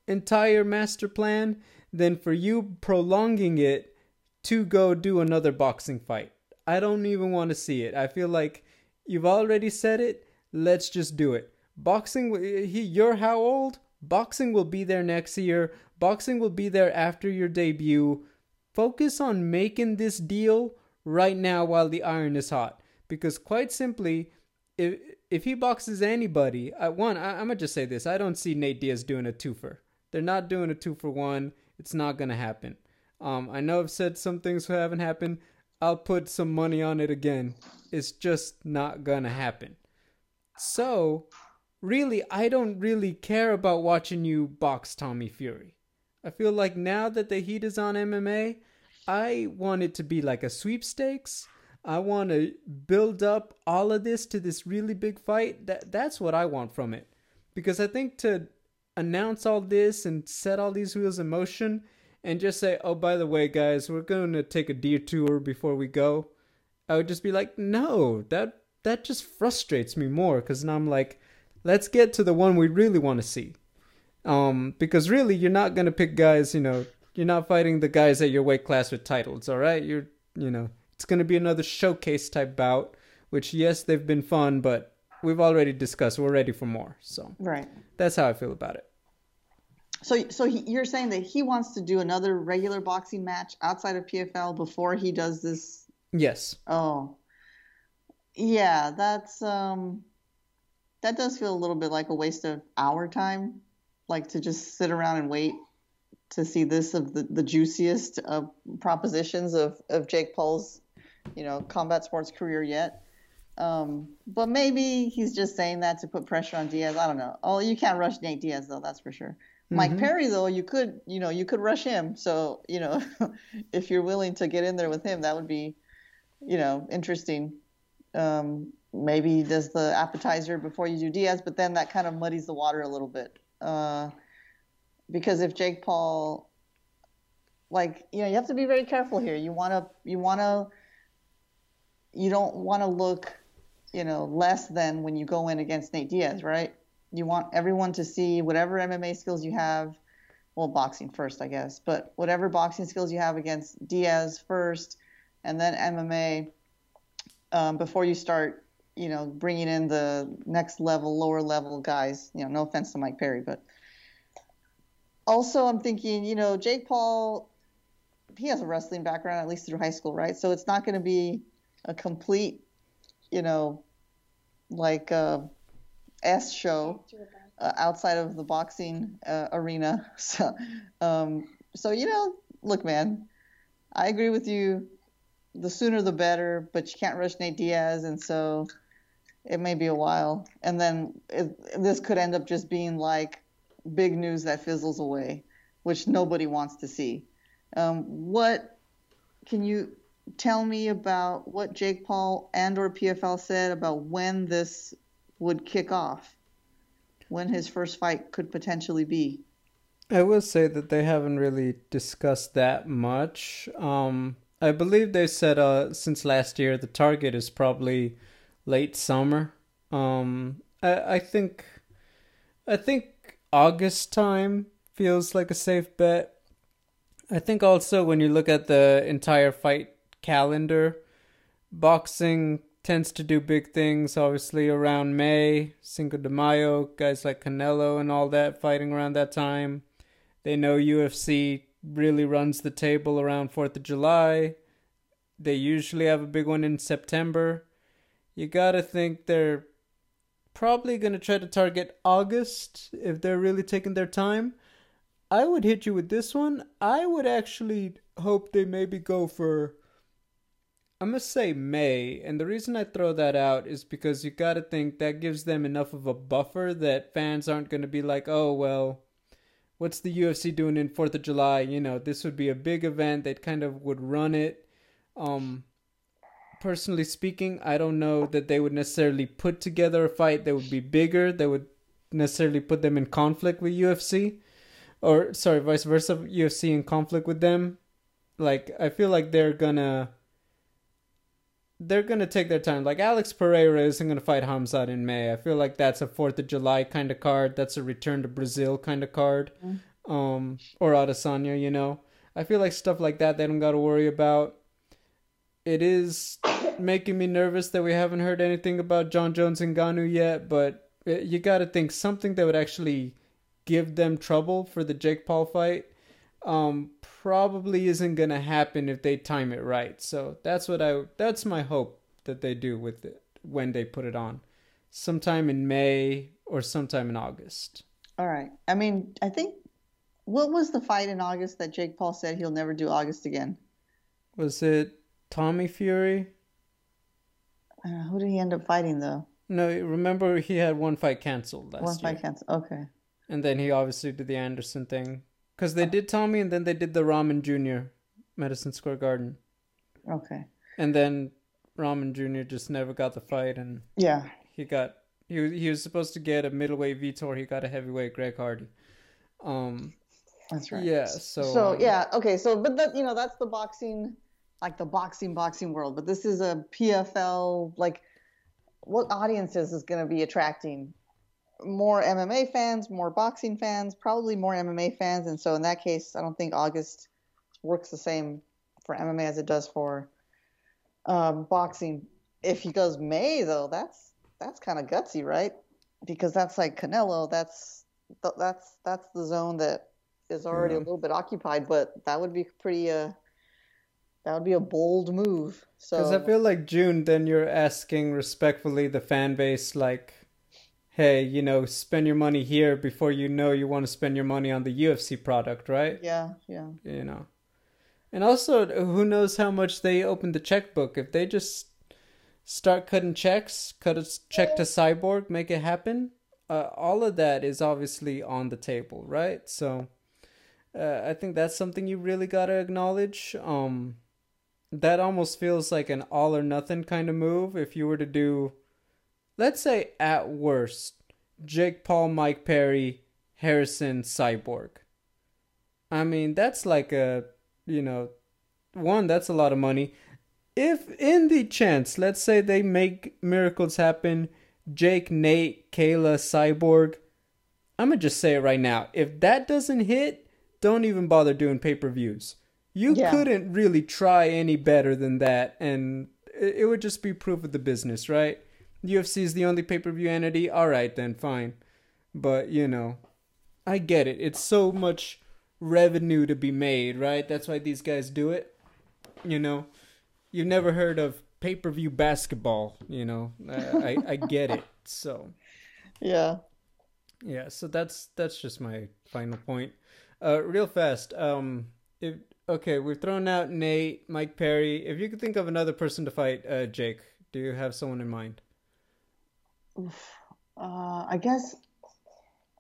entire master plan than for you prolonging it to go do another boxing fight. I don't even want to see it. I feel like you've already said it Let's just do it. Boxing, he, you're how old? Boxing will be there next year. Boxing will be there after your debut. Focus on making this deal right now while the iron is hot. Because quite simply, if if he boxes anybody, I, one, I, am gonna just say this: I don't see Nate Diaz doing a twofer. They're not doing a two for one. It's not gonna happen. Um, I know I've said some things haven't happened. I'll put some money on it again. It's just not gonna happen. So, really, I don't really care about watching you box Tommy Fury. I feel like now that the heat is on MMA, I want it to be like a sweepstakes. I want to build up all of this to this really big fight. That that's what I want from it. Because I think to announce all this and set all these wheels in motion and just say, "Oh, by the way, guys, we're going to take a detour before we go." I would just be like, "No, that that just frustrates me more cuz now I'm like, let's get to the one we really want to see." Um because really you're not going to pick guys, you know, you're not fighting the guys at your weight class with titles, all right? You're, you know, it's going to be another showcase type bout, which yes, they've been fun, but we've already discussed. We're ready for more. So right, that's how I feel about it. So, so he, you're saying that he wants to do another regular boxing match outside of PFL before he does this? Yes. Oh, yeah. That's um, that does feel a little bit like a waste of our time, like to just sit around and wait to see this of the, the juiciest of propositions of, of Jake Paul's, you know, combat sports career yet. Um, but maybe he's just saying that to put pressure on Diaz. I don't know. Oh, you can't rush Nate Diaz though, that's for sure. Mm-hmm. Mike Perry though, you could, you know, you could rush him. So, you know, if you're willing to get in there with him, that would be, you know, interesting. Um, maybe does the appetizer before you do Diaz, but then that kind of muddies the water a little bit. Uh, because if Jake Paul, like you know, you have to be very careful here. You want to, you want to, you don't want to look, you know, less than when you go in against Nate Diaz, right? You want everyone to see whatever MMA skills you have. Well, boxing first, I guess, but whatever boxing skills you have against Diaz first, and then MMA um, before you start, you know, bringing in the next level, lower level guys. You know, no offense to Mike Perry, but also, I'm thinking, you know, Jake Paul, he has a wrestling background, at least through high school, right? So it's not going to be a complete, you know, like a S show uh, outside of the boxing uh, arena. So, um, so you know, look, man, I agree with you. The sooner the better, but you can't rush Nate Diaz, and so it may be a while. And then it, this could end up just being like big news that fizzles away, which nobody wants to see. Um, what can you tell me about what Jake Paul and or PFL said about when this would kick off? When his first fight could potentially be? I will say that they haven't really discussed that much. Um, I believe they said uh, since last year the target is probably late summer. Um, I, I think, I think August time feels like a safe bet. I think also when you look at the entire fight calendar, boxing tends to do big things obviously around May, Cinco de Mayo, guys like Canelo and all that fighting around that time. They know UFC really runs the table around 4th of July. They usually have a big one in September. You got to think they're probably to try to target August if they're really taking their time. I would hit you with this one. I would actually hope they maybe go for. I must say May, and the reason I throw that out is because you got to think that gives them enough of a buffer that fans aren't to be like, oh well, what's the UFC doing in Fourth of July? You know, this would be a big event. They kind of would run it. Um, personally speaking, I don't know that they would necessarily put together a fight that would be bigger, that would necessarily put them in conflict with UFC. Or, sorry, vice versa, UFC in conflict with them. Like, I feel like they're gonna. They're gonna take their time. Like, Alex Pereira isn't gonna fight Hamzat in May. I feel like that's a 4th of July kind of card. That's a return to Brazil kind of card. Mm. Um, or Adesanya, you know. I feel like stuff like that they don't gotta worry about it is making me nervous that we haven't heard anything about Jon Jones and Ngannou yet, but you got to think something that would actually give them trouble for the Jake Paul fight um, probably isn't going to happen if they time it right. So that's what I that's my hope that they do with it when they put it on. Sometime in May or sometime in August. All right. I mean, I think what was the fight in August that Jake Paul said he'll never do August again? Was it Tommy Fury. Uh, who did he end up fighting though? No, remember he had one fight canceled last One year. One fight canceled. Okay. And then he obviously did the Anderson thing. Because they did Tommy and then they did the Rahman Jr. Madison Square Garden. Okay. And then Rahman Jr. just never got the fight and Yeah. he got he was, he was supposed to get a middleweight Vitor, he got a heavyweight Greg Hardy. Um That's right. yeah, so So um, yeah, okay. So but that you know that's the boxing, like the boxing boxing world. But this is a PFL. Like, what audiences is going to be attracting? More MMA fans, more boxing fans, probably more MMA fans. And so in that case, I don't think August works the same for MMA as it does for um, boxing. If he goes May though, that's that's kind of gutsy, right? Because that's like Canelo. That's that's that's the zone that is already a little bit occupied, but that would be pretty uh that would be a bold move. So Because I feel like June, then you're asking respectfully the fan base, like, hey, you know, spend your money here before you know you want to spend your money on the UFC product, right? yeah, yeah. You know. And also, who knows how much they open the checkbook. If they just start cutting checks, cut a check to Cyborg, make it happen, uh, all of that is obviously on the table, right? So uh, I think that's something you really got to acknowledge. Um, that almost feels like an all or nothing kind of move if you were to do let's say at worst Jake Paul, Mike Perry, Harrison, Cyborg. I mean, that's like a, you know, one that's a lot of money. If in the chance, let's say they make miracles happen, Jake, Nate, Kayla, Cyborg, I'm going to just say it right now. If that doesn't hit, don't even bother doing pay-per-views. You Yeah. couldn't really try any better than that, and it would just be proof of the business, right? UFC is the only pay per view entity. All right, then fine. But you know, I get it. It's so much revenue to be made, right? That's why these guys do it. You know, you've never heard of pay per view basketball. You know, I, I I get it. So Yeah. yeah, so that's that's just my final point. Uh, real fast. Um, if okay, we've thrown out Nate, Mike Perry. If you could think of another person to fight, uh, Jake, do you have someone in mind? Uh I guess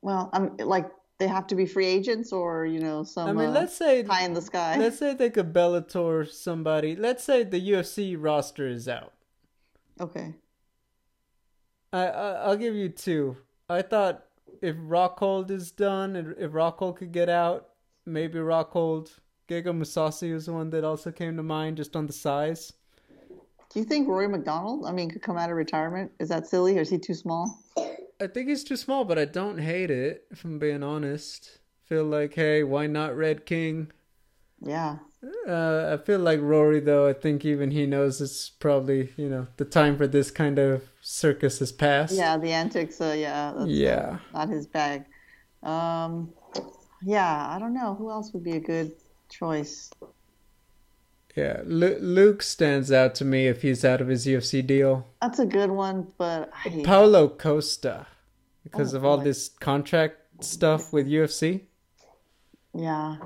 well, I'm like they have to be free agents or, you know, some I mean, uh, let's say high in the sky. let's say they could Bellator somebody. Let's say the UFC roster is out. Okay. I, I I'll give you two. I thought if Rockhold is done, and if Rockhold could get out, maybe Rockhold. Gegard Mousasi was one that also came to mind, just on the size. Do you think Rory MacDonald, I mean, could come out of retirement? Is that silly or is he too small? I think he's too small, but I don't hate it. If I'm being honest, feel like, hey, why not Red King? Yeah. Uh, I feel like Rory, though. I think even he knows it's probably you know the time for this kind of circus has passed. Yeah, the antics, uh, yeah, Yeah. not his bag. Um, yeah, I don't know. Who else would be a good choice? Yeah. Lu- Luke stands out to me if he's out of his UFC deal. That's a good one, but I, Paulo Costa, because Oh, of all boy. this contract stuff with UFC. yeah,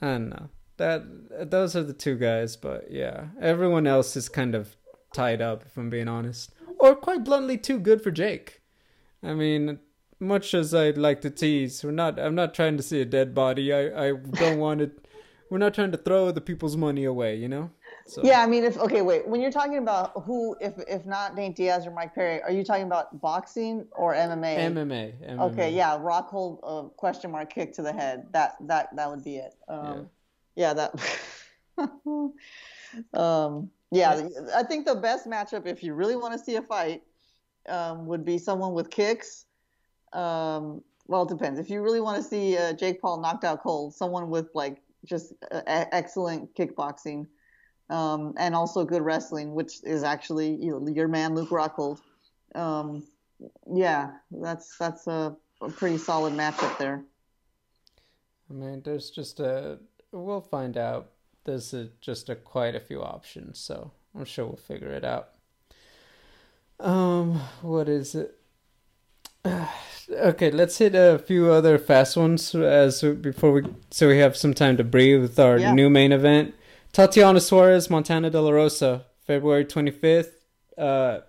I don't know. That those are the two guys, but yeah, everyone else is kind of tied up. If I'm being honest, or quite bluntly, too good for Jake. I mean, much as I'd like to tease, we're not. I'm not trying to see a dead body. I I don't want it. We're not trying to throw the people's money away, you know. So, yeah. I mean, if okay, wait. When you're talking about who, if if not Nate Diaz or Mike Perry, are you talking about boxing or MMA? MMA. MMA. Okay, yeah, Rockhold uh, question mark kick to the head. That that that would be it. Um, yeah. that. um, yeah, I think the best matchup, if you really want to see a fight, um, would be someone with kicks. Um, well, it depends. If you really want to see uh, Jake Paul knocked out cold, someone with like just uh, excellent kickboxing, um, and also good wrestling, which is actually you know, your man Luke Rockhold. Um, yeah, that's that's a, a pretty solid matchup there. I mean, there's just a. We'll find out. There's a, just a quite a few options, so I'm sure we'll figure it out. Um, what is it? okay, let's hit a few other fast ones as before we, so we have some time to breathe with our Yeah. new main event. Tatiana Suarez, Montana De La Rosa, February 25th. Uh,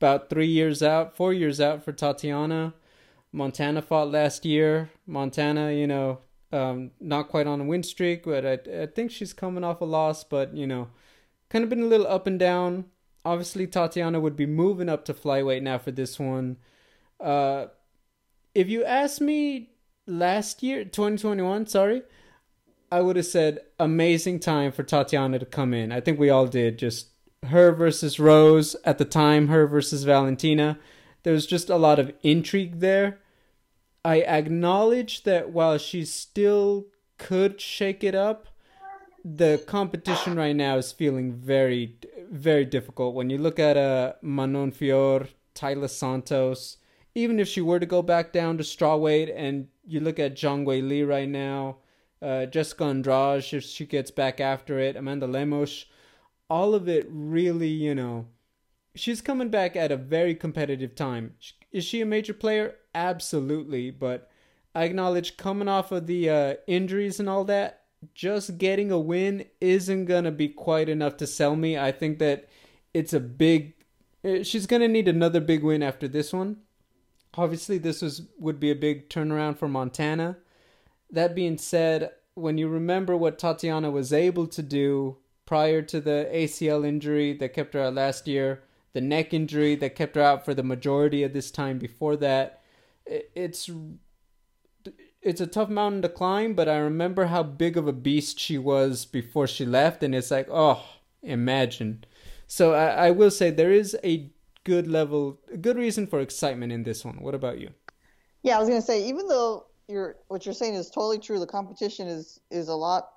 about three years out, four years out for Tatiana. Montana fought last year. Montana, you know, um, not quite on a win streak, but I, I think she's coming off a loss, but, you know, kind of been a little up and down. Obviously, Tatiana would be moving up to flyweight now for this one. Uh, if you asked me last year, 2021, sorry, I would have said amazing time for Tatiana to come in. I think we all did. Just her versus Rose at the time, her versus Valentina. There was just a lot of intrigue there. I acknowledge that while she still could shake it up, the competition right now is feeling very, very difficult. When you look at uh, Manon Fior, Taila Santos, even if she were to go back down to strawweight, and you look at Zhang Weili right now, uh, Jessica Andrade, if she gets back after it, Amanda Lemos, all of it really, you know, she's coming back at a very competitive time. Is she a major player? Absolutely, but I acknowledge coming off of the uh, injuries and all that, just getting a win isn't gonna be quite enough to sell me. I think that it's a big. Eh, she's gonna need another big win after this one. Obviously, this was would be a big turnaround for Montana. That being said, when you remember what Tatiana was able to do prior to the ACL injury that kept her out last year, the neck injury that kept her out for the majority of this time before that, it's it's a tough mountain to climb, but I remember how big of a beast she was before she left, and it's like, oh, imagine. So I, I will say there is a good level, a good reason for excitement in this one. What about you? Yeah, I was gonna say, even though you're what you're saying is totally true, the competition is is a lot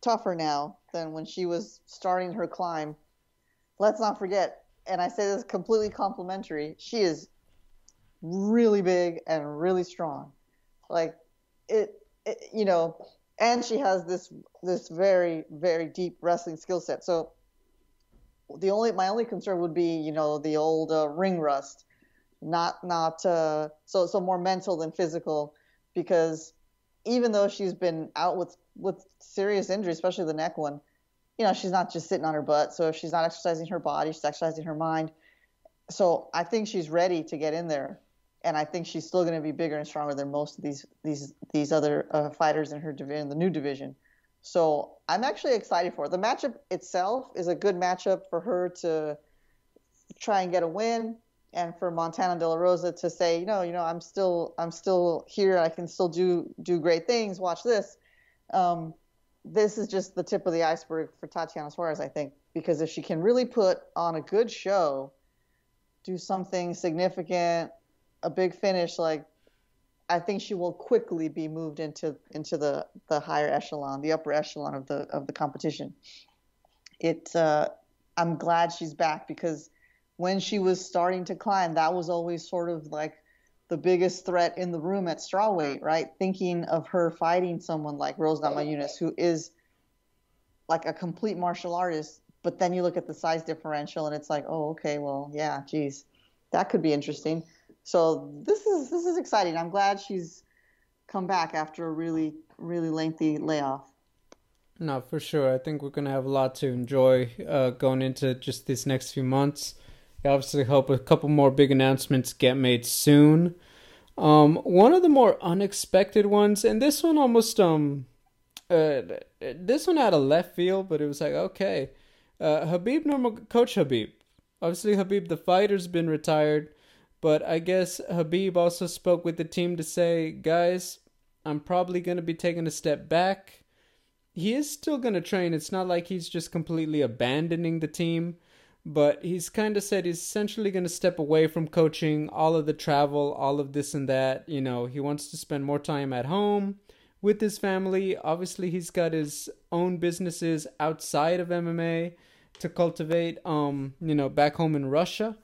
tougher now than when she was starting her climb. Let's not forget, and I say this completely complimentary, she is really big and really strong. Like it, it you know, and she has this this very very deep wrestling skill set. So the only my only concern would be you know the old uh, ring rust, not not uh, so so more mental than physical, because even though she's been out with with serious injury, especially the neck one, you know she's not just sitting on her butt. So if she's not exercising her body, she's exercising her mind. So I think she's ready to get in there and I think she's still going to be bigger and stronger than most of these these these other uh, fighters in her division, the new division. So I'm actually excited for it. The matchup itself is a good matchup for her to try and get a win, and for Montana De La Rosa to say, you know, you know, I'm still I'm still here. I can still do do great things. Watch this. Um, this is just the tip of the iceberg for Tatiana Suarez, I think, because if she can really put on a good show, do something significant, a big finish, like I think she will quickly be moved into into the the higher echelon, the upper echelon of the of the competition. It uh, I'm glad she's back because when she was starting to climb, that was always sort of like the biggest threat in the room at strawweight, right? Thinking of her fighting someone like Rose Namajunas, who is like a complete martial artist, but then you look at the size differential and it's like, oh, okay, well, yeah, geez, that could be interesting. So this is this is exciting. I'm glad she's come back after a really really lengthy layoff. No, for sure. I think we're gonna have a lot to enjoy uh, going into just these next few months. I obviously hope a couple more big announcements get made soon. Um, one of the more unexpected ones, and this one almost um, uh, this one had a left field, but it was like okay, uh, Khabib normal coach Khabib. Obviously, Khabib the fighter's been retired. But I guess Khabib also spoke with the team to say, guys, I'm probably going to be taking a step back. He is still going to train. It's not like he's just completely abandoning the team, but he's kind of said he's essentially going to step away from coaching, all of the travel, all of this and that. You know, he wants to spend more time at home with his family. Obviously, he's got his own businesses outside of MMA to cultivate, um, you know, back home in Russia.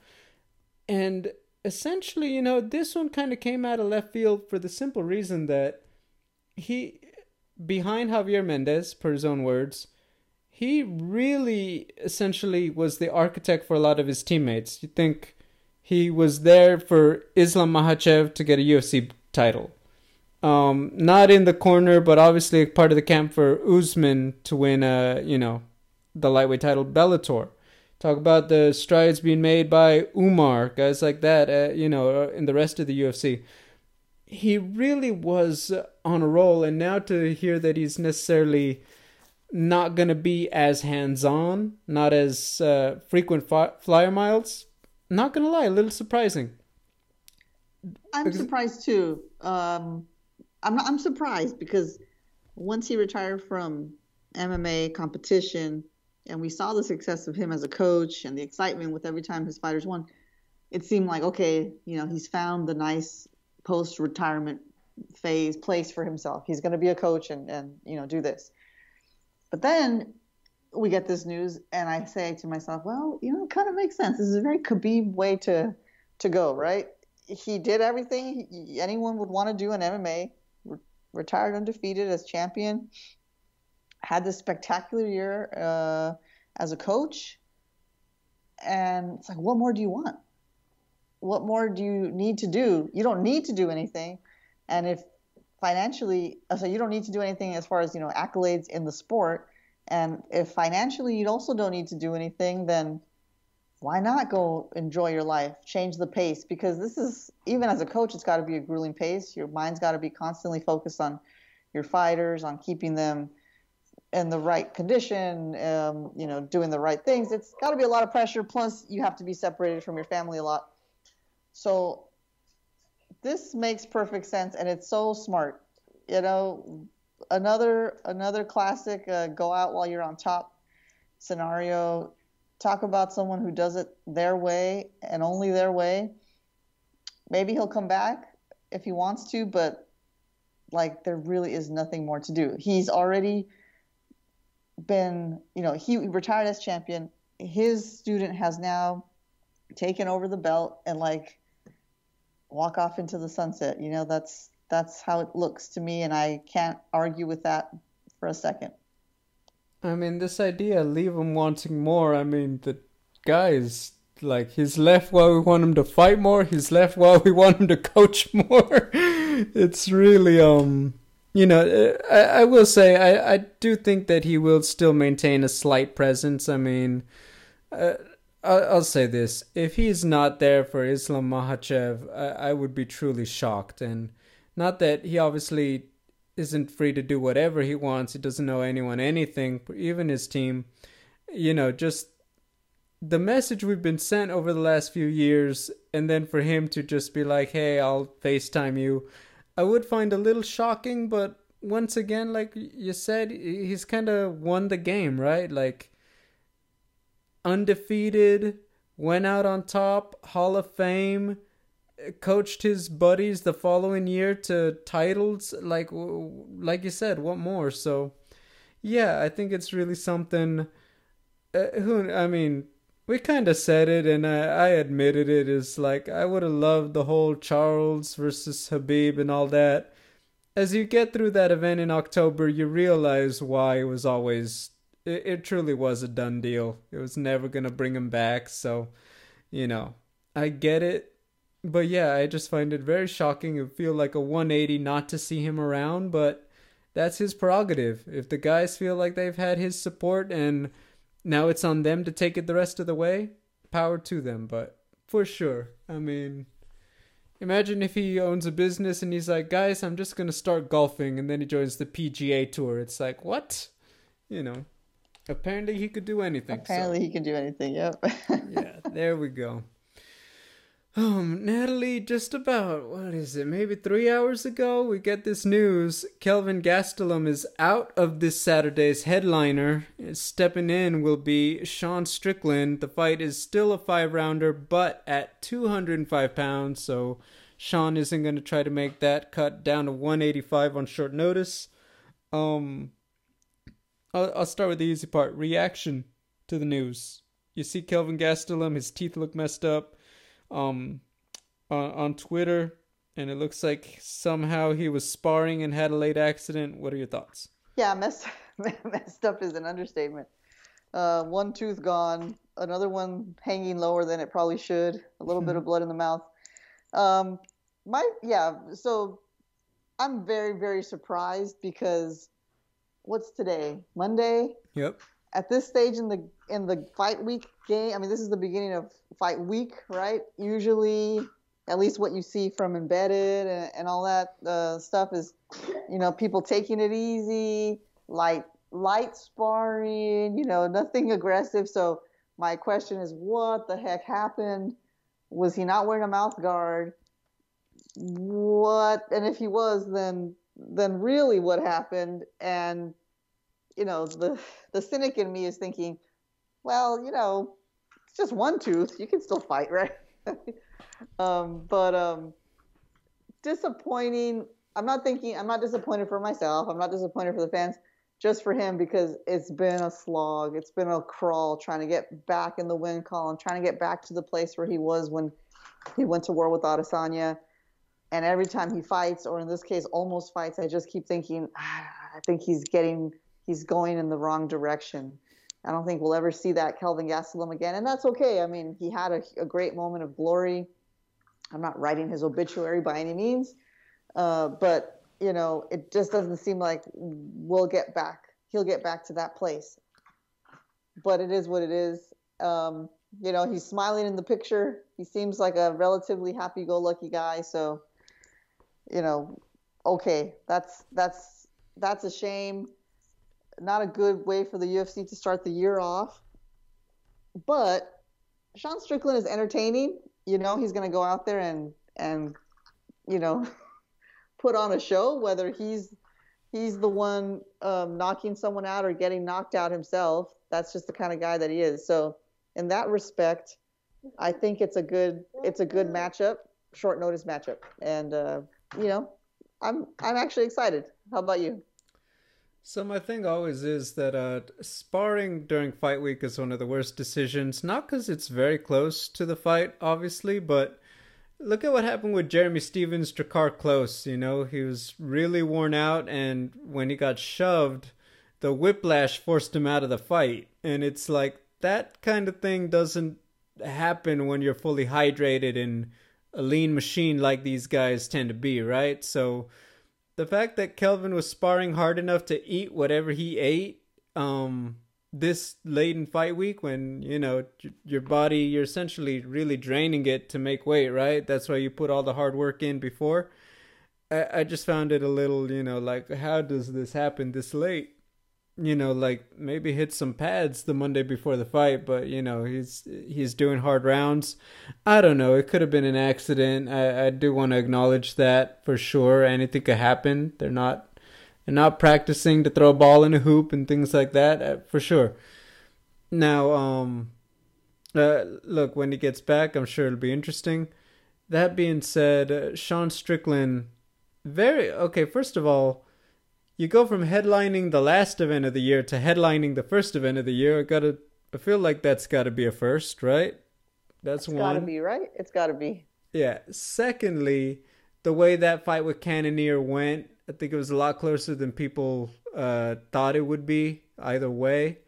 And essentially, you know, this one kind of came out of left field for the simple reason that he, behind Javier Mendez, per his own words, he really essentially was the architect for a lot of his teammates. You think he was there for Islam Makhachev to get a UFC title. Um, not in the corner, but obviously part of the camp for Usman to win a, you know, the lightweight title Bellator. Talk about the strides being made by Umar, guys like that, uh, you know, uh, in the rest of the UFC. He really was on a roll, and now to hear that he's necessarily not going to be as hands on, not as uh, frequent fi- flyer miles, not going to lie, a little surprising. I'm surprised too. Um, I'm I'm surprised because once he retired from MMA competition, and we saw the success of him as a coach and the excitement with every time his fighters won, it seemed like okay, you know, he's found the nice post-retirement phase place for himself. He's going to be a coach and and you know do this. But then we get this news, and I say to myself, well, you know, it kind of makes sense. This is a very Khabib way to to go, right? He did everything anyone would want to do in MMA. Re- retired undefeated as champion had this spectacular year uh, as a coach. And it's like, what more do you want? What more do you need to do? You don't need to do anything. And if financially, uh, so you don't need to do anything as far as, you know, accolades in the sport. And if financially you also don't need to do anything, then why not go enjoy your life, change the pace? Because this is, even as a coach, it's got to be a grueling pace. Your mind's got to be constantly focused on your fighters, on keeping them in the right condition, um, you know, doing the right things. It's got to be a lot of pressure. Plus, you have to be separated from your family a lot. So this makes perfect sense, and it's so smart. You know, another another classic uh, go out while you're on top scenario. Talk about someone who does it their way and only their way. Maybe he'll come back if he wants to, but like there really is nothing more to do. He's already been, you know, he retired as champion. His student has now taken over the belt and like walk off into the sunset. You know, that's that's how it looks to me, and I can't argue with that for a second. I mean, this idea, leave him wanting more. I mean, the guys like he's left while we want him to fight more. He's left while we want him to coach more. it's really um you know, uh, I, I will say I, I do think that he will still maintain a slight presence. I mean, uh, I'll, say this: if he's not there for Islam Makhachev, I, I would be truly shocked. And not that he obviously isn't free to do whatever he wants. He doesn't know anyone anything, even his team. You know, just the message we've been sent over the last few years, and then for him to just be like, "Hey, I'll FaceTime you." I would find a little shocking, but once again, like you said, he's kind of won the game, right? Like undefeated, went out on top, Hall of Fame, coached his buddies the following year to titles. Like, like you said, what more? So, yeah, I think it's really something. Uh, who I mean, we kind of said it, and I, I admitted it. Is like I would have loved the whole Charles versus Khabib and all that. As you get through that event in October, you realize why it was always. It, it truly was a done deal. It was never gonna bring him back. So, you know, I get it. But yeah, I just find it very shocking. It feel like a 180 not to see him around, but that's his prerogative. If the guys feel like they've had his support and now it's on them to take it the rest of the way. Power to them, but for sure. I mean, imagine if he owns a business and he's like, guys, I'm just going to start golfing, and then he joins the PGA Tour. It's like, what? You know, apparently he could do anything. Apparently so. he can do anything, yep. yeah, there we go. Um, Natalie, just about, what is it, maybe three hours ago, we get this news. Kelvin Gastelum is out of this Saturday's headliner. Stepping in will be Sean Strickland. The fight is still a five rounder, but at 205 pounds, so Sean isn't going to try to make that cut down to 185 on short notice. Um, I'll, I'll start with the easy part. Reaction to the news. You see Kelvin Gastelum, his teeth look messed up um, on, on Twitter, and it looks like somehow he was sparring and had a late accident. What are your thoughts? Yeah, messed messed up is an understatement. Uh, one tooth gone, another one hanging lower than it probably should. A little bit of blood in the mouth. Um, my yeah, so I'm very very surprised because what's today? Monday. Yep. At this stage in the in the fight week game, I mean, this is the beginning of fight week, right? Usually, at least what you see from embedded and, and all that uh, stuff is, you know, people taking it easy, light light sparring, you know, nothing aggressive. So my question is, what the heck happened? Was he not wearing a mouth guard? What? And if he was, then then really what happened? And you know, the the cynic in me is thinking, well, you know, it's just one tooth. You can still fight, right? um, but um, disappointing. I'm not thinking. I'm not disappointed for myself. I'm not disappointed for the fans just for him because it's been a slog. It's been a crawl trying to get back in the win column, trying to get back to the place where he was when he went to war with Adesanya. And every time he fights, or in this case, almost fights, I just keep thinking, ah, I think he's getting, he's going in the wrong direction. I don't think we'll ever see that Kelvin Gastelum again, and that's okay. I mean, he had a, a great moment of glory. I'm not writing his obituary by any means, uh, but you know, it just doesn't seem like we'll get back. He'll get back to that place. But it is what it is. Um, you know, he's smiling in the picture. He seems like a relatively happy-go-lucky guy. So, you know, okay, that's that's that's a shame. Not a good way for the UFC to start the year off. But Sean Strickland is entertaining. You know, he's going to go out there and and you know put on a show, whether he's he's the one um, knocking someone out or getting knocked out himself. That's just the kind of guy that he is. So in that respect, I think it's a good it's a good matchup, short notice matchup, and uh, you know, I'm I'm actually excited. How about you? So my thing always is that uh, sparring during fight week is one of the worst decisions. Not because it's very close to the fight, obviously, but look at what happened with Jeremy Stephens, Drakkar Klose. You know, he was really worn out, and when he got shoved, the whiplash forced him out of the fight. And it's like that kind of thing doesn't happen when you're fully hydrated and a lean machine like these guys tend to be, right? So the fact that Kelvin was sparring hard enough to eat whatever he ate, um, this late in fight week when you know your body you're essentially really draining it to make weight right? That's why you put all the hard work in before. I, I just found it a little you know like how does this happen this late you know like maybe hit some pads the monday before the fight but you know he's he's doing hard rounds i don't know it could have been an accident i, I do want to acknowledge that for sure anything could happen they're not they're not practicing to throw a ball in a hoop and things like that uh, for sure. Now, um, uh, look, when he gets back, I'm sure it'll be interesting. That being said, uh, Sean Strickland, very okay. First of all, you go from headlining the last event of the year to headlining the first event of the year. I gotta, I feel like that's got to be a first, right? That's it's one. Got to be right. It's got to be. Yeah. Secondly, the way that fight with Cannonier went, I think it was a lot closer than people uh, thought it would be. Either way,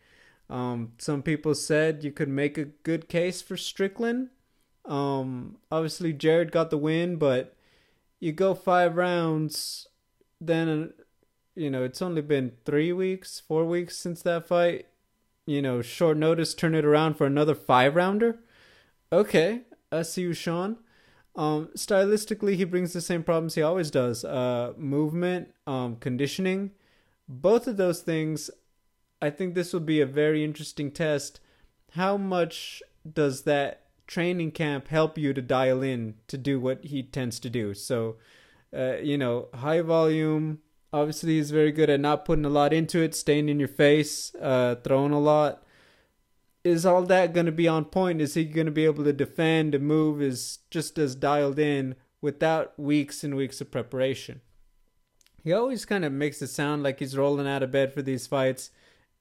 um, some people said you could make a good case for Strickland. Um, obviously, Jared got the win, but you go five rounds, then you know it's only been three weeks, four weeks since that fight. You know, short notice, turn it around for another five rounder. Okay, I see you, Sean. Um, stylistically, he brings the same problems he always does: uh, movement, um, conditioning. Both of those things, I think this will be a very interesting test. How much does that training camp help you to dial in to do what he tends to do? So, uh, you know, high volume. Obviously, he's very good at not putting a lot into it, staying in your face, uh, throwing a lot is all that going to be on point? Is he going to be able to defend and move is just as dialed in without weeks and weeks of preparation? He always kind of makes it sound like he's rolling out of bed for these fights.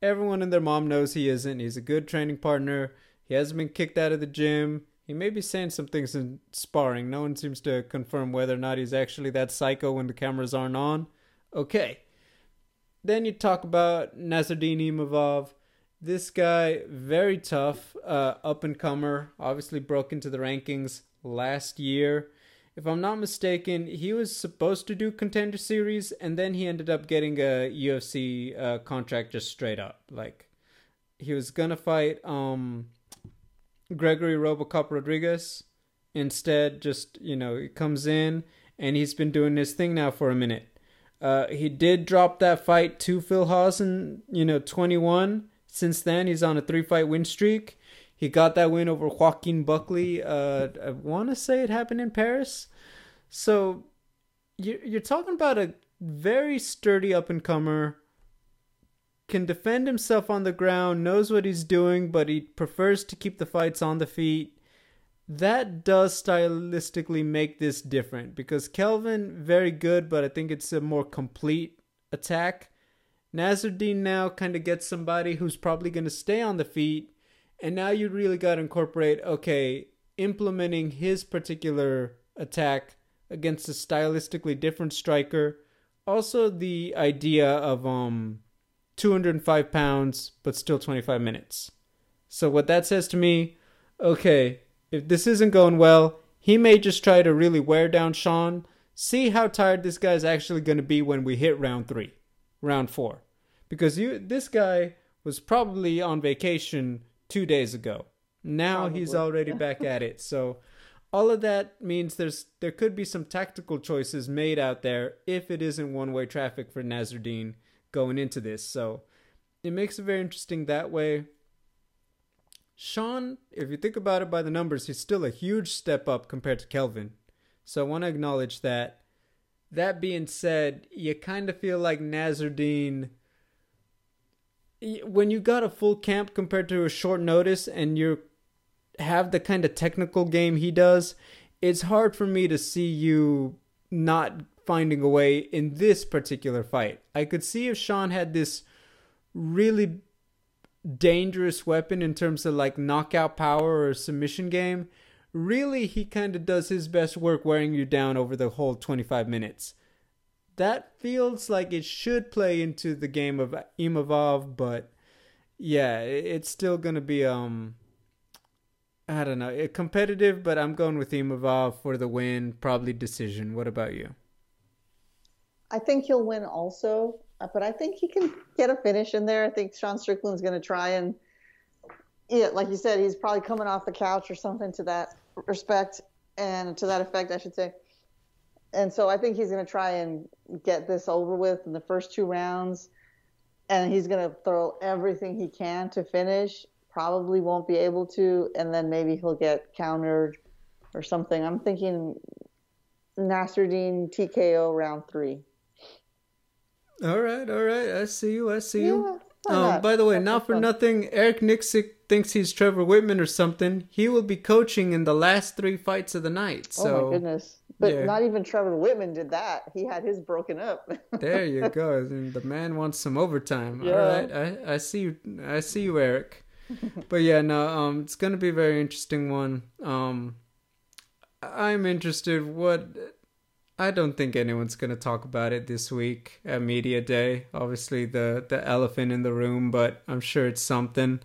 Everyone and their mom knows he isn't. He's a good training partner. He hasn't been kicked out of the gym. He may be saying some things in sparring. No one seems to confirm whether or not he's actually that psycho when the cameras aren't on. Okay. Then you talk about Nassourdine Imavov. This guy, very tough, uh, up and comer, obviously broke into the rankings last year. If I'm not mistaken, he was supposed to do contender series, and then he ended up getting a UFC uh, contract just straight up. Like, he was gonna fight um Gregory Robocop Rodriguez. Instead, just you know, he comes in and he's been doing his thing now for a minute. Uh, he did drop that fight to Phil Hawes in you know 21. Since then, he's on a three fight win streak. He got that win over Joaquin Buckley. Uh, I want to say it happened in Paris. So you're talking about a very sturdy up and comer. Can defend himself on the ground, knows what he's doing, but he prefers to keep the fights on the feet. That does stylistically make this different because Kelvin very good, but I think it's a more complete attack. Nassourdine now kind of gets somebody who's probably going to stay on the feet, and now you really got to incorporate okay, implementing his particular attack against a stylistically different striker. Also, the idea of um, 205 pounds, but still 25 minutes. So, what that says to me, okay, if this isn't going well, he may just try to really wear down Sean, see how tired this guy's actually going to be when we hit round three, round four. Because you, this guy was probably on vacation two days ago. Now probably. he's already back at it. So, all of that means there's there could be some tactical choices made out there if it isn't one way traffic for Nassourdine going into this. So it makes it very interesting that way. Sean, if you think about it by the numbers, he's still a huge step up compared to Kelvin. So I want to acknowledge that. That being said, you kind of feel like Nassourdine when you got a full camp compared to a short notice and you have the kind of technical game he does, it's hard for me to see you not finding a way in this particular fight. I could see if Sean had this really dangerous weapon in terms of like knockout power or submission game. Really, he kind of does his best work wearing you down over the whole 25 minutes. That feels like it should play into the game of Imavov, but yeah, it's still gonna be um I don't know. competitive, but I'm going with Imavov for the win, probably decision. What about you? I think he'll win also, but I think he can get a finish in there. I think Sean Strickland's going to try and, yeah, like you said, he's probably coming off the couch or something to that respect and to that effect, I should say. And so I think he's going to try and get this over with in the first two rounds, and he's going to throw everything he can to finish probably won't be able to, and then maybe he'll get countered or something. I'm thinking Nassourdine TKO round three. All right, all right. I see you. I see you. Yeah, um, by the way, That's not for fun. nothing, Eric Nicksick thinks he's Trevor Wittman or something. He will be coaching in the last three fights of the night. So, oh my goodness! But yeah. not even Trevor Wittman did that. He had his broken up. there you go. The man wants some overtime. Yeah. All right, I, I see you. I see you, Eric. but yeah, no, um, it's gonna be a very interesting one. Um, I'm interested. What I don't think anyone's gonna talk about it this week at media day. Obviously, the the elephant in the room, but I'm sure it's something.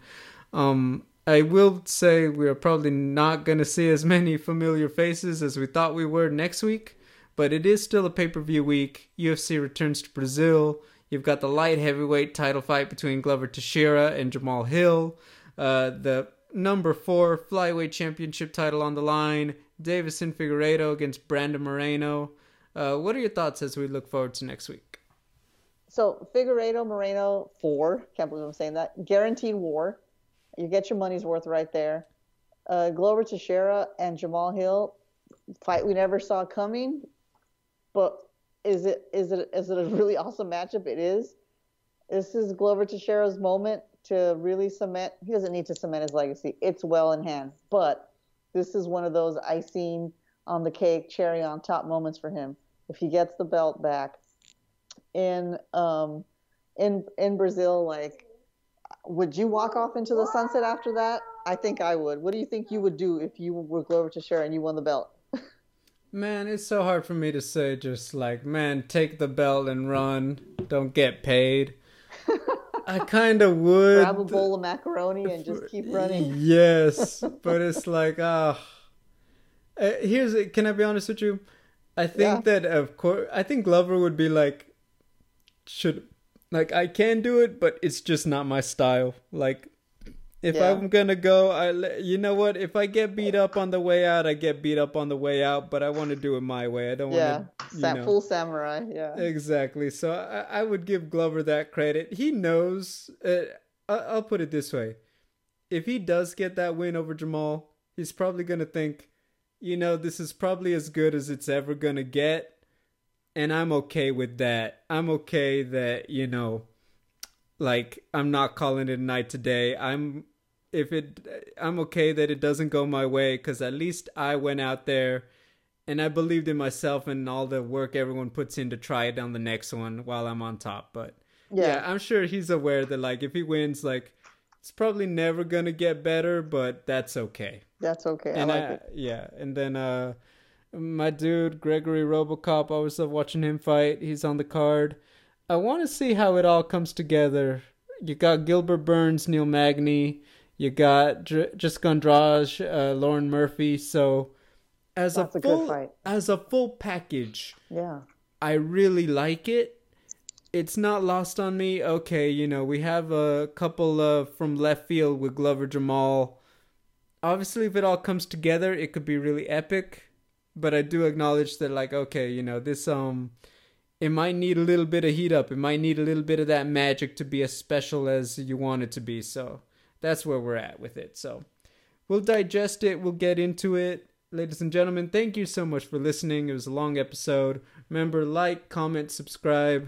Um, I will say we're probably not gonna see as many familiar faces as we thought we were next week, but it is still a pay per view week. UFC returns to Brazil. You've got the light heavyweight title fight between Glover Teixeira and Jamal Hill. Uh, the number four flyweight championship title on the line. Deiveson Figueiredo against Brandon Moreno. Uh, what are your thoughts as we look forward to next week? So Figueiredo Moreno four. Can't believe I'm saying that. Guaranteed war. You get your money's worth right there. Uh, Glover Teixeira and Jamal Hill fight we never saw coming, but is it is it is it a really awesome matchup? It is. This is Glover Teixeira's moment to really cement. He doesn't need to cement his legacy. It's well in hand. But this is one of those icing on the cake, cherry on top moments for him. If he gets the belt back in um, in in Brazil, like, would you walk off into the sunset after that? I think I would. What do you think you would do if you were Glover Teixeira and you won the belt? Man, it's so hard for me to say just like, man, take the belt and run. Don't get paid. I kind of would. Grab a bowl of macaroni and just keep running. Yes, but it's like, ah. Uh, here's, it, can I be honest with you? I think yeah. that, of course, I think Glover would be like, should, like, I can do it, but it's just not my style. Like, If Yeah. I'm gonna go, I you know what? If I get beat up on the way out, I get beat up on the way out. But I want to do it my way. I don't Yeah, want to. Sa- You know. full samurai. Yeah. Exactly. So I, I would give Glover that credit. He knows. Uh, I, I'll put it this way: if he does get that win over Jamal, he's probably gonna think, you know, this is probably as good as it's ever gonna get, and I'm okay with that. I'm okay that you know, like I'm not calling it a night today. I'm if it I'm okay that it doesn't go my way cuz at least I went out there and I believed in myself and all the work everyone puts in to try it on the next one while I'm on top. But yeah, Yeah. I'm sure he's aware that like if he wins like it's probably never going to get better, but that's okay. That's okay. I like I, it. yeah, and then uh my dude Gregory Robocop, I was uh, watching him fight. He's on the card. I want to see how it all comes together. You got Gilbert Burns, Neil Magny. You got Dr- Jessica Andrade, uh, Lauren Murphy. So as That's a full fight. as a full package, Yeah. I really like it. It's not lost on me. Okay, you know, we have a couple of from left field with Glover Jamal. Obviously, if it all comes together, it could be really epic. But I do acknowledge that, like, okay, you know, this um, it might need a little bit of heat up. It might need a little bit of that magic to be as special as you want it to be. So that's where we're at with it. So we'll digest it. We'll get into it. Ladies and gentlemen, thank you so much for listening. It was a long episode. Remember, like, comment, subscribe.